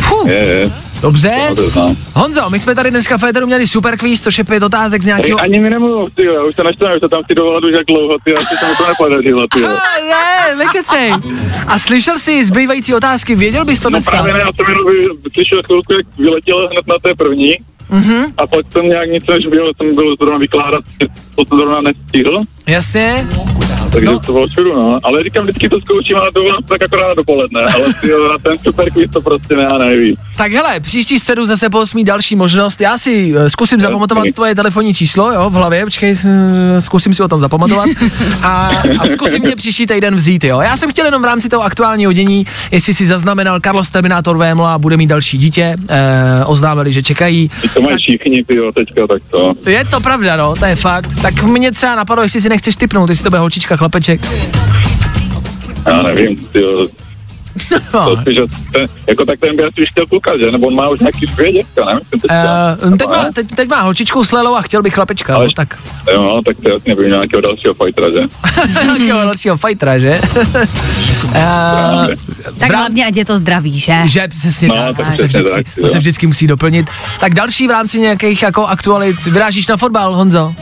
Fuh. Je, je. Dobře. No, to. Honzo, my jsme tady dneska v Féteru měli super kvíz, což je pět otázek z nějakého... ani mi nemluv, ty jo, já už se naštvaný, už to tam chci dovolat už jak dlouho, ty jo, asi se mi to nepodařilo, ty jo. A ne, nekecej. A slyšel jsi zbývající otázky, věděl bys to No dneska? právě ne, já jsem jenom vy- slyšel chvilku, jak vyletěl hned na té první, Mhm, a pak jsem nějak nic než byl, jsem byl zrovna vykládat, to jsem zrovna nestihl, jasně. takže No. to bylo šudu, no. Ale říkám, vždycky to zkouším, to vás tak akorát na dopoledne, ale ty jo, na ten super quiz to prostě ne, nejví. Tak hele, příští středu zase posmí další možnost. Já si eh, zkusím zapamatovat tvoje telefonní číslo, jo, v hlavě, počkej, eh, zkusím si ho tam zapamatovat. A, a zkusím tě příští týden vzít, jo. Já jsem chtěl jenom v rámci toho aktuálního dění, jestli si zaznamenal, Carlos Terminator Vémla bude mít další dítě, eh, oznámili, že čekají. To mají všichni, ty jo, teďka, tak to. Je to pravda, no, to je fakt. Tak mě třeba napadlo, jestli si nechceš typnout, jestli to bude holčička, chlapeček. Já nevím, ty jo. To že ten, jako tak ten by asi chtěl kluka, že? Nebo on má už nějaký dvě dětka, nevím. teďka. Uh, teď, má, teď, teď má holčičku s Lelou a chtěl bych chlapečka, Ale- no, tak Jo, no, tak to jasně by měl nějakého dalšího fightera, že? nějakého dalšího fightera, že? uh, Tak hlavně, ať je to zdravý, že? Že přesně No, tak, tak to, se vždycky, tak, to jo. se vždycky musí doplnit. Tak další v rámci nějakých jako aktualit, vyrážíš na fotbal, Honzo?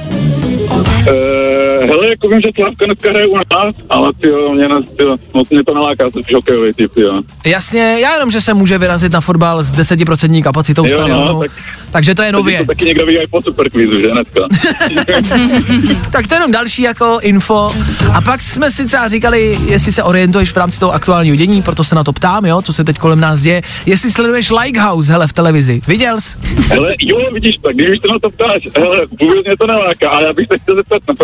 Uh, hele, jako vím, že Slavka dneska hraje u nás, ale ty jo, mě, ty jo, moc mě to naláká, jsem spíš hokejový typ, jo. Jasně, já jenom, že se může vyrazit na fotbal s 10% kapacitou Jo, no, stadionu, tak- takže to je nově. To taky někdo ví i po superkvízu, že dneska? tak to je jenom další jako info. A pak jsme si třeba říkali, jestli se orientuješ v rámci toho aktuálního dění, proto se na to ptám, jo, co se teď kolem nás děje. Jestli sleduješ Likehouse, hele, v televizi. Viděl jsi? Hele, jo, vidíš tak, když se na to ptáš, hele, vůbec mě to naláká, ale já bych se chtěl zeptat, na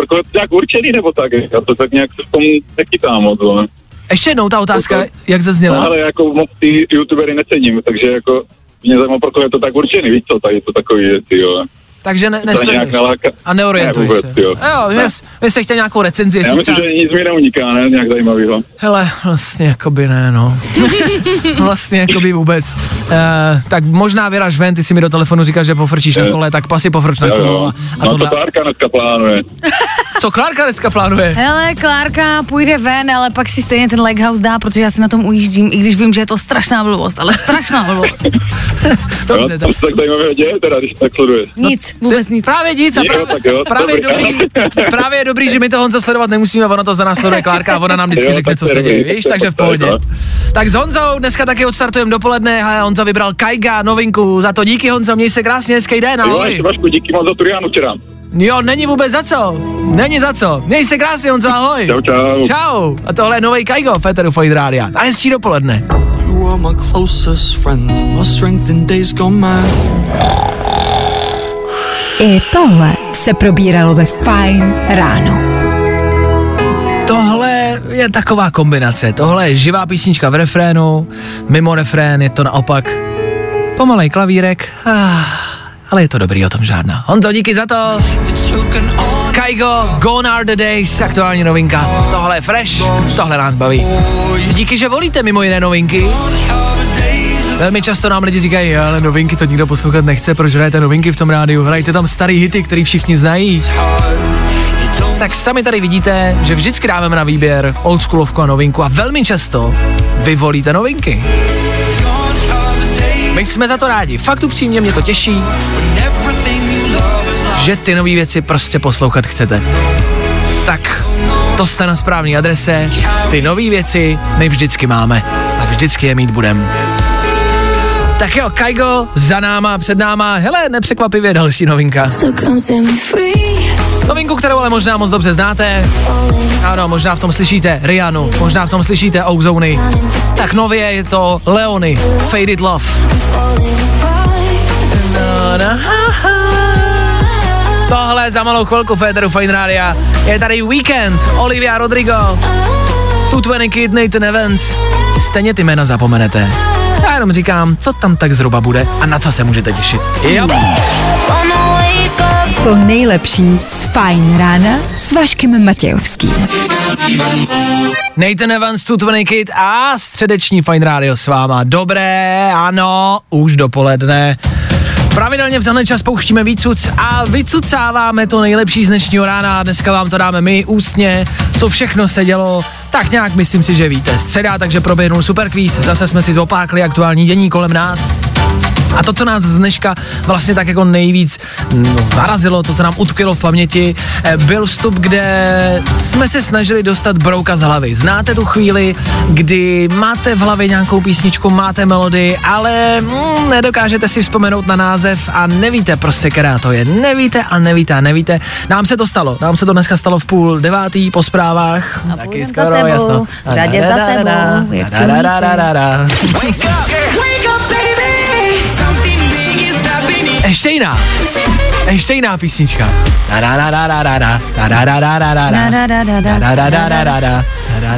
je nějak určený nebo tak, já to tak nějak se v tom nechytám moc, ale. Ještě jednou ta otázka, Jako- jak No, zazněla. ale jako moc ty youtubery necením, takže jako mě zajímá, pro koho je to tak určený, víš co, tady to takový je, ty jo. Takže ne, To nějak nesleduješ. naláká. A neorientuješ Ne, vůbec, se. jo. Jo, Ne. vy jste chtěl nějakou recenzi, Já myslím, třeba... že nic mi neuniká, ne, nějak zajímavého. Hele, vlastně jakoby ne, no. vlastně jakoby vůbec. Uh, tak možná vyraž ven, ty si mi do telefonu říkáš, že pofrčíš na Jo. kole, tak pasi pofrč na kolo. jo. A, a No to tohle. Klárka dneska plánuje. Co Klárka dneska plánuje? Hele, Klárka půjde ven, ale pak si stejně ten leghouse dá, protože já si na tom ujíždím, i když vím, že je to strašná blbost, ale strašná blbost. Dobře, jo, to se tak zajímavého děje teda, když tak sleduješ. Nic, vůbec nic. Právě nic a Jo, právě, tak jo, právě, je dobrý. právě je dobrý, že my to Honza sledovat nemusíme, ono to za nás sleduje Klárka a ona nám vždycky Jo, řekne, co se děje, víš, takže v pohodě. no. Tak s Honzou dneska taky odstartujeme dopoledne a Honza vybral Kaiga, novinku, za to díky Honzo, měj se krásně, hezký den, Jo, ahoj. ještě Vašku, díky moc za Turianu včera. Jo, není vůbec za co. Není za co. Měj se krásně, Honzo, ahoj. Čau, čau. Čau. A tohle je nový Kaigo, Féteru Fajn Rádia. A hezčí dopoledne. You are my closest friend, my strength in days gone mad. I tohle se probíralo ve Fine ráno. Tohle je taková kombinace. Tohle je živá písnička v refrénu, mimo refrén je to naopak pomalej klavírek, ah, ale je to dobrý, o tom žádná. Honzo, díky za to. Kaigo, Gone are the days, aktuální novinka. Tohle je fresh, tohle nás baví. Díky, že volíte mimo jiné novinky. Velmi často nám lidi říkají, ale novinky to nikdo poslouchat nechce, proč hrajete novinky v tom rádiu, hrajte tam starý hity, který všichni znají. Tak sami tady vidíte, že vždycky dáváme na výběr oldschoolovku a novinku a velmi často vy volíte novinky. My jsme za to rádi, fakt upřímně mě to těší, že ty nové věci prostě poslouchat chcete. Tak to jste na správné adrese, ty nové věci my vždycky máme a vždycky je mít budem. Tak jo, Kaigo, za náma, před náma, hele, nepřekvapivě další novinka. So Novinku, kterou ale možná moc dobře znáte. Ano, možná v tom slyšíte Rianu, možná v tom slyšíte Ozony. Tak nově je to Leony, Faded Love. Tohle za malou chvilku Féteru Fine Rádia. Je tady Weekend, Olivia Rodrigo, Tu 20 Kid, Nathan Evans. Stejně ty jména zapomenete. Já jenom říkám, co tam tak zhruba bude a na co se můžete těšit. Jo. To nejlepší z Fine rána s Vaškem Matějovským. Nathan Evans, Tu 20 Kid a středeční Fine Radio s váma. Dobré, ano, už dopoledne. Pravidelně v tenhle čas pouštíme výcuc a vycucáváme to nejlepší z dnešního rána. Dneska vám to dáme my ústně, co všechno se dělo. Tak nějak myslím si, že víte. Středa, takže proběhnul super kvíz. Zase jsme si zopákli aktuální dění kolem nás. A to, co nás z dneška vlastně tak jako nejvíc no, zarazilo, to, co nám utkvělo v paměti, eh, byl vstup, kde jsme se snažili dostat brouka z hlavy. Znáte tu chvíli, kdy máte v hlavě nějakou písničku, máte melodii, ale mm, nedokážete si vzpomenout na název a nevíte prostě, která to je. Nevíte a nevíte a nevíte. Nám se to stalo. Nám se to dneska stalo v půl devátý po zprávách. A půl za sebou, v řadě za sebou, jak and Shayna. Ještě jiná písnička.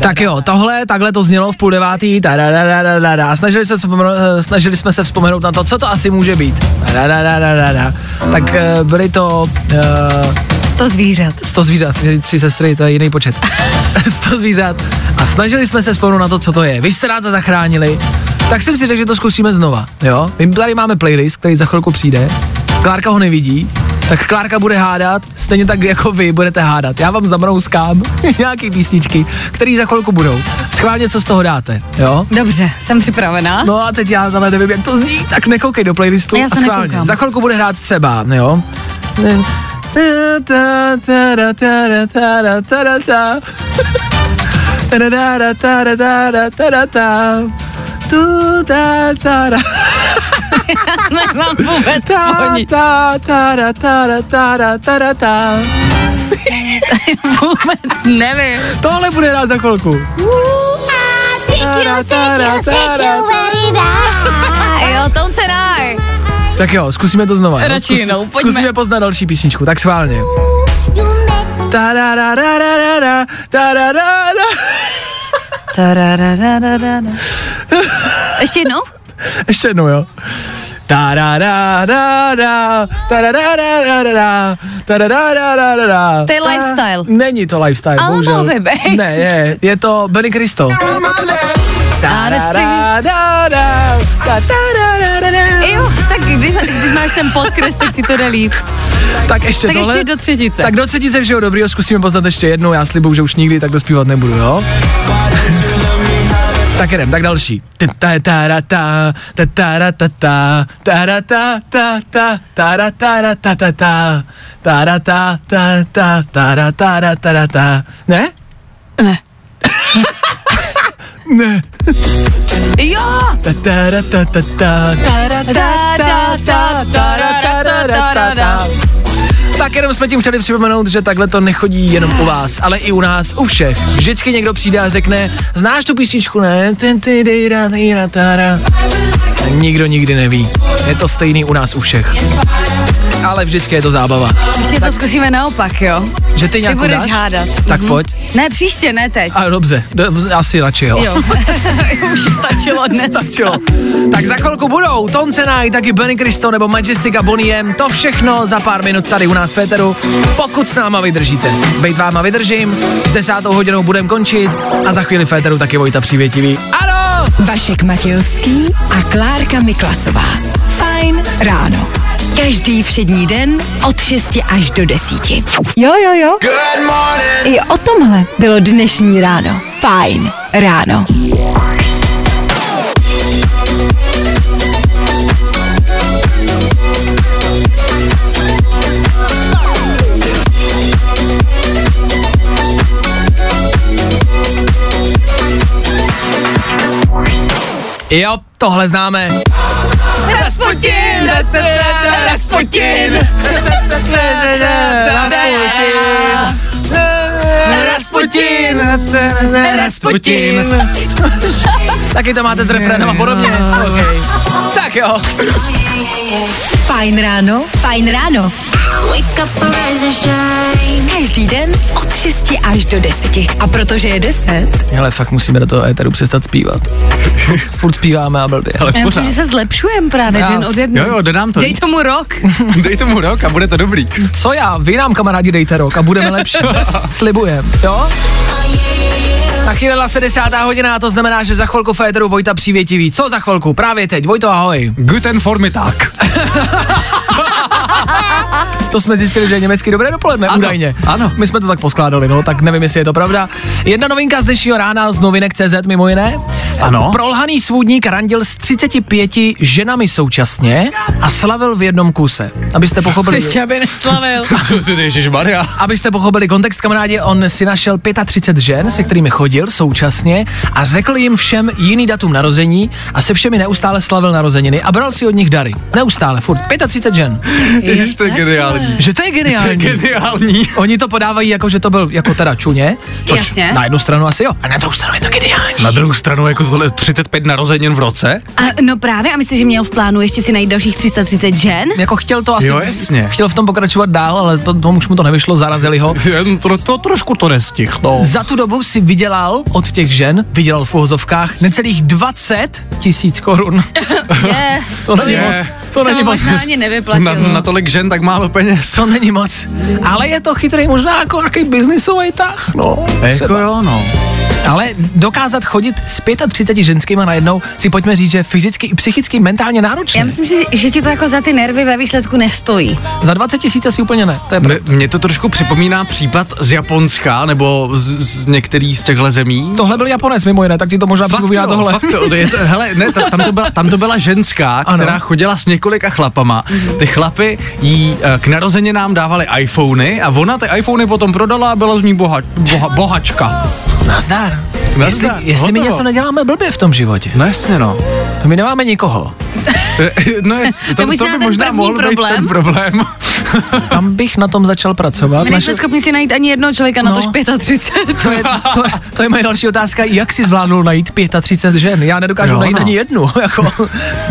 Tak jo, tohle, takhle to znělo v půl devátý, a snažili, se snažili jsme se vzpomenout na to, co to asi může být. Tak byly to... 100 zvířat. 100 zvířat, tři sestry, to je jiný počet. 100 zvířat. A snažili jsme se vzpomenout na to, co to je. Vy jste to zachránili, tak jsem si řekl, že to zkusíme znova, jo? My tady máme playlist, který za chvilku přijde, Klárka ho nevidí, tak Klárka bude hádat, stejně tak jako vy budete hádat. Já vám zamrouskám nějaký písničky, které za chvilku budou. Schválně, co z toho dáte, jo? Dobře, jsem připravená. No a teď já ale nevím, jak to zní, tak nekoukej do playlistu Já a schválně. nekoukám. Za chvilku bude hrát třeba, jo? Ta, ta, ta, ta, ta, ta, ta, ta. Ta-da-da-da, ta-da-da-da, ta-da-da. Tu, ta, ta, Nemám vůbec Ta, ta, ta, ta, ta, ta, ta, ta, ta. Vůbec nevím. Tohle bude hrát za chvilku. Jo, say die. Tak jo, zkusíme to znova. Radši jinou, pojďme. Zkusíme poznat další písničku, tak schválně. Ještě jednou? Ještě jednou, jo. To je lifestyle. Není to lifestyle, Ale bohužel. mohl by být. Ne, je, je to Benny ta-da-da-da-da. Jo, tak když, když máš ten podkres, tak ti to jde líp. Tak ještě Tak tohle. ještě do třetice. Tak do třetice všeho dobrýho zkusíme poznat ještě jednou, já slibuju, že už nikdy tak dospívat nebudu, jo? Tak jdem, tak další. Ne? Ne. Ne. Jo! Ta tak jenom jsme tím chtěli připomenout, že takhle to nechodí jenom u vás, ale i u nás, u všech. Vždycky někdo přijde a řekne, znáš tu písničku, ne? Ten ty dejra, dejra, tára. Nikdo nikdy neví. Je to stejný u nás u všech. Ale vždycky je to zábava. Příště to zkusíme naopak, jo? Že ty Ty nějakou budeš dáš? hádat. Tak Mhm. pojď. Ne, příště, ne teď. A dobře, do, asi radši jo. Jo. Už stačilo dnes. Stačilo. Tak za chvilku budou Tonce Night, taky Benny Cristo nebo Majestic a Bonnie M. To všechno za pár minut tady u nás v Féteru, pokud s náma vydržíte. Bejt váma vydržím, s desátou hodinou budem končit a za chvíli Féteru taky Vojta Přívětivý. Ano! Vašek Matějovský a Klárka Miklasová. Fajn ráno. Každý všední den od 6 až do 10. Jo, jo, jo. Good morning. I o tomhle bylo dnešní ráno. Fajn ráno. Jo, tohle známe. Rasputin! Rasputin! Rasputin! Rasputin! Taky to máte s refrénem a podobně. Okay. Tak jo. Fajn ráno, fajn ráno. Každý den od 6 až do 10. A protože je 10, Hele, fakt musíme do toho éteru přestat zpívat. Furt zpíváme a blbě. Ale Já myslím, že se zlepšujeme právě den od jednu. Jo, jo, jde nám to. Dej tomu rok. Dej tomu rok a bude to dobrý. Co já? Vy nám kamarádi dejte rok a budeme lepší. Slibujem, jo? Nachýlila se desátá hodina a to znamená, že za chvilku Féteru Vojta přívětivý. Co za chvilku? Právě teď. Vojto, ahoj. Guten Vormittag. To jsme zjistili, že je německy dobré dopoledne, Ano, údajně. ano. My jsme to tak poskládali, no, tak nevím, jestli je to pravda. Jedna novinka z dnešního rána z novinek CZ mimo jiné. Ano. Prolhaný svůdník randil s 35 ženami současně a slavil v jednom kuse. Abyste pochopili... Ještě aby neslavil. Abyste pochopili kontext, kamarádi, on si našel 35 žen, se kterými chodil současně a řekl jim všem jiný datum narození a se všemi neustále slavil narozeniny a bral si od nich dary. Neustále, furt. 35 žen. Ježíš, to je geniální. Že to je geniální. To je geniální. Oni to podávají jako, že to byl jako teda čuně, což Jasně. na jednu stranu asi jo, a na druhou stranu je to geniální. Na druhou stranu jako tohle 35 narozenin v roce. A, no právě, a myslíš, že měl v plánu ještě si najít dalších 330 žen? Jako chtěl to asi, Jo, jasně. chtěl v tom pokračovat dál, ale to, tomu už mu to nevyšlo, zarazili ho. Jen to, to trošku to nestih, no. Za tu dobu si vydělal od těch žen, vydělal v uvozovkách, necelých 20 tisíc korun. Je, To není je. moc. To není moc. možná ani nevyplatilo. Na, na tolik žen tak málo peněz. To není moc. Ale je to chytrý možná jako nějaký biznisový tah, no. Jako jo, no. Ale dokázat chodit s 35 ženskýma najednou si pojďme říct, že je fyzicky i psychicky mentálně náročné. Já myslím, že, že ti to jako za ty nervy ve výsledku nestojí. Za 20 tisíc asi úplně ne. To je Mně, mně to trošku připomíná případ z Japonska nebo z, z některý z těchto zemí. Tohle byl Japonec mimo jiné, tak ti to možná připomíná jo, tohle. Fakt to, je to, hele, ne, ta, tam, to byla, tam to byla ženská, Ano. která chodila s několika chlapama. Ty chlapy jí eh, k narozeninám dávali iPhony a ona ty iPhony potom prodala a byla z ní boha, boha, bohačka. Nazdar. Nazdar, Jestli, jestli my něco neděláme blbě v tom životě. No jasně no. My nemáme nikoho. no jest, to, To to, možná by ten možná první mohl být problém. ten problém. Tam bych na tom začal pracovat. My nejsme schopni si najít ani jednoho člověka na No. tož 35. to, je, to, to je moje další otázka, jak si zvládnul najít 35 žen? Já nedokážu Jo, najít no. ani jednu. Jako,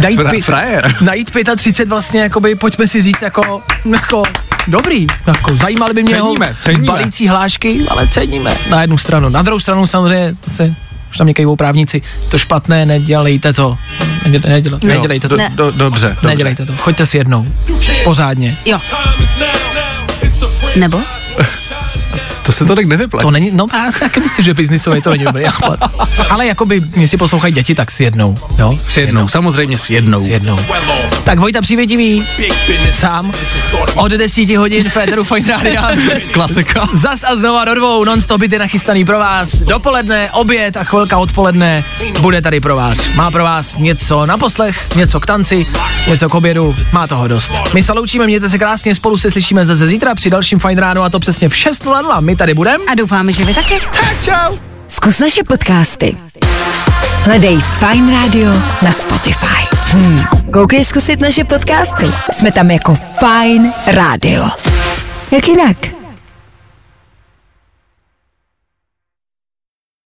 najít, Fra- pi- frajer. najít 35 vlastně, jakoby, pojďme si říct, jako, jako dobrý. Jako, zajímaly by mě jeho Ceníme, ceníme. balící hlášky, ale ceníme na jednu stranu. Na druhou stranu samozřejmě se už tam někají právníci, to špatné, nedělejte to. Nedělejte, nedělejte, Jo, nedělejte to. do, do, dobře, dobře. Nedělejte to. Choďte si jednou. Pořádně. Jo. Nebo? To se to tak nevyplatí. To není, no já si taky myslím, že biznisově to není dobrý nápad. Ale jakoby, jestli poslouchají děti, tak si jednou, jo? S jednou, samozřejmě s jednou. S jednou. Tak Vojta Přívětivý, sám, od 10 hodin Féteru Fine. Klasika. Zas a znova do dvou, non-stop byty nachystaný pro vás. Dopoledne, oběd a chvilka odpoledne bude tady pro vás. Má pro vás něco na poslech, něco k tanci, něco k obědu, má toho dost. My se loučíme, mějte se krásně, spolu se slyšíme zase zítra při dalším Fine Ránu a to přesně v 6.00. My tady budeme. A doufáme, že vy taky. Tak čau. Zkus naše podcasty. Hledej Fine Radio na Spotify. Hmm. Koukej zkusit naše podcasty. Jsme tam jako Fine Radio. Jak jinak?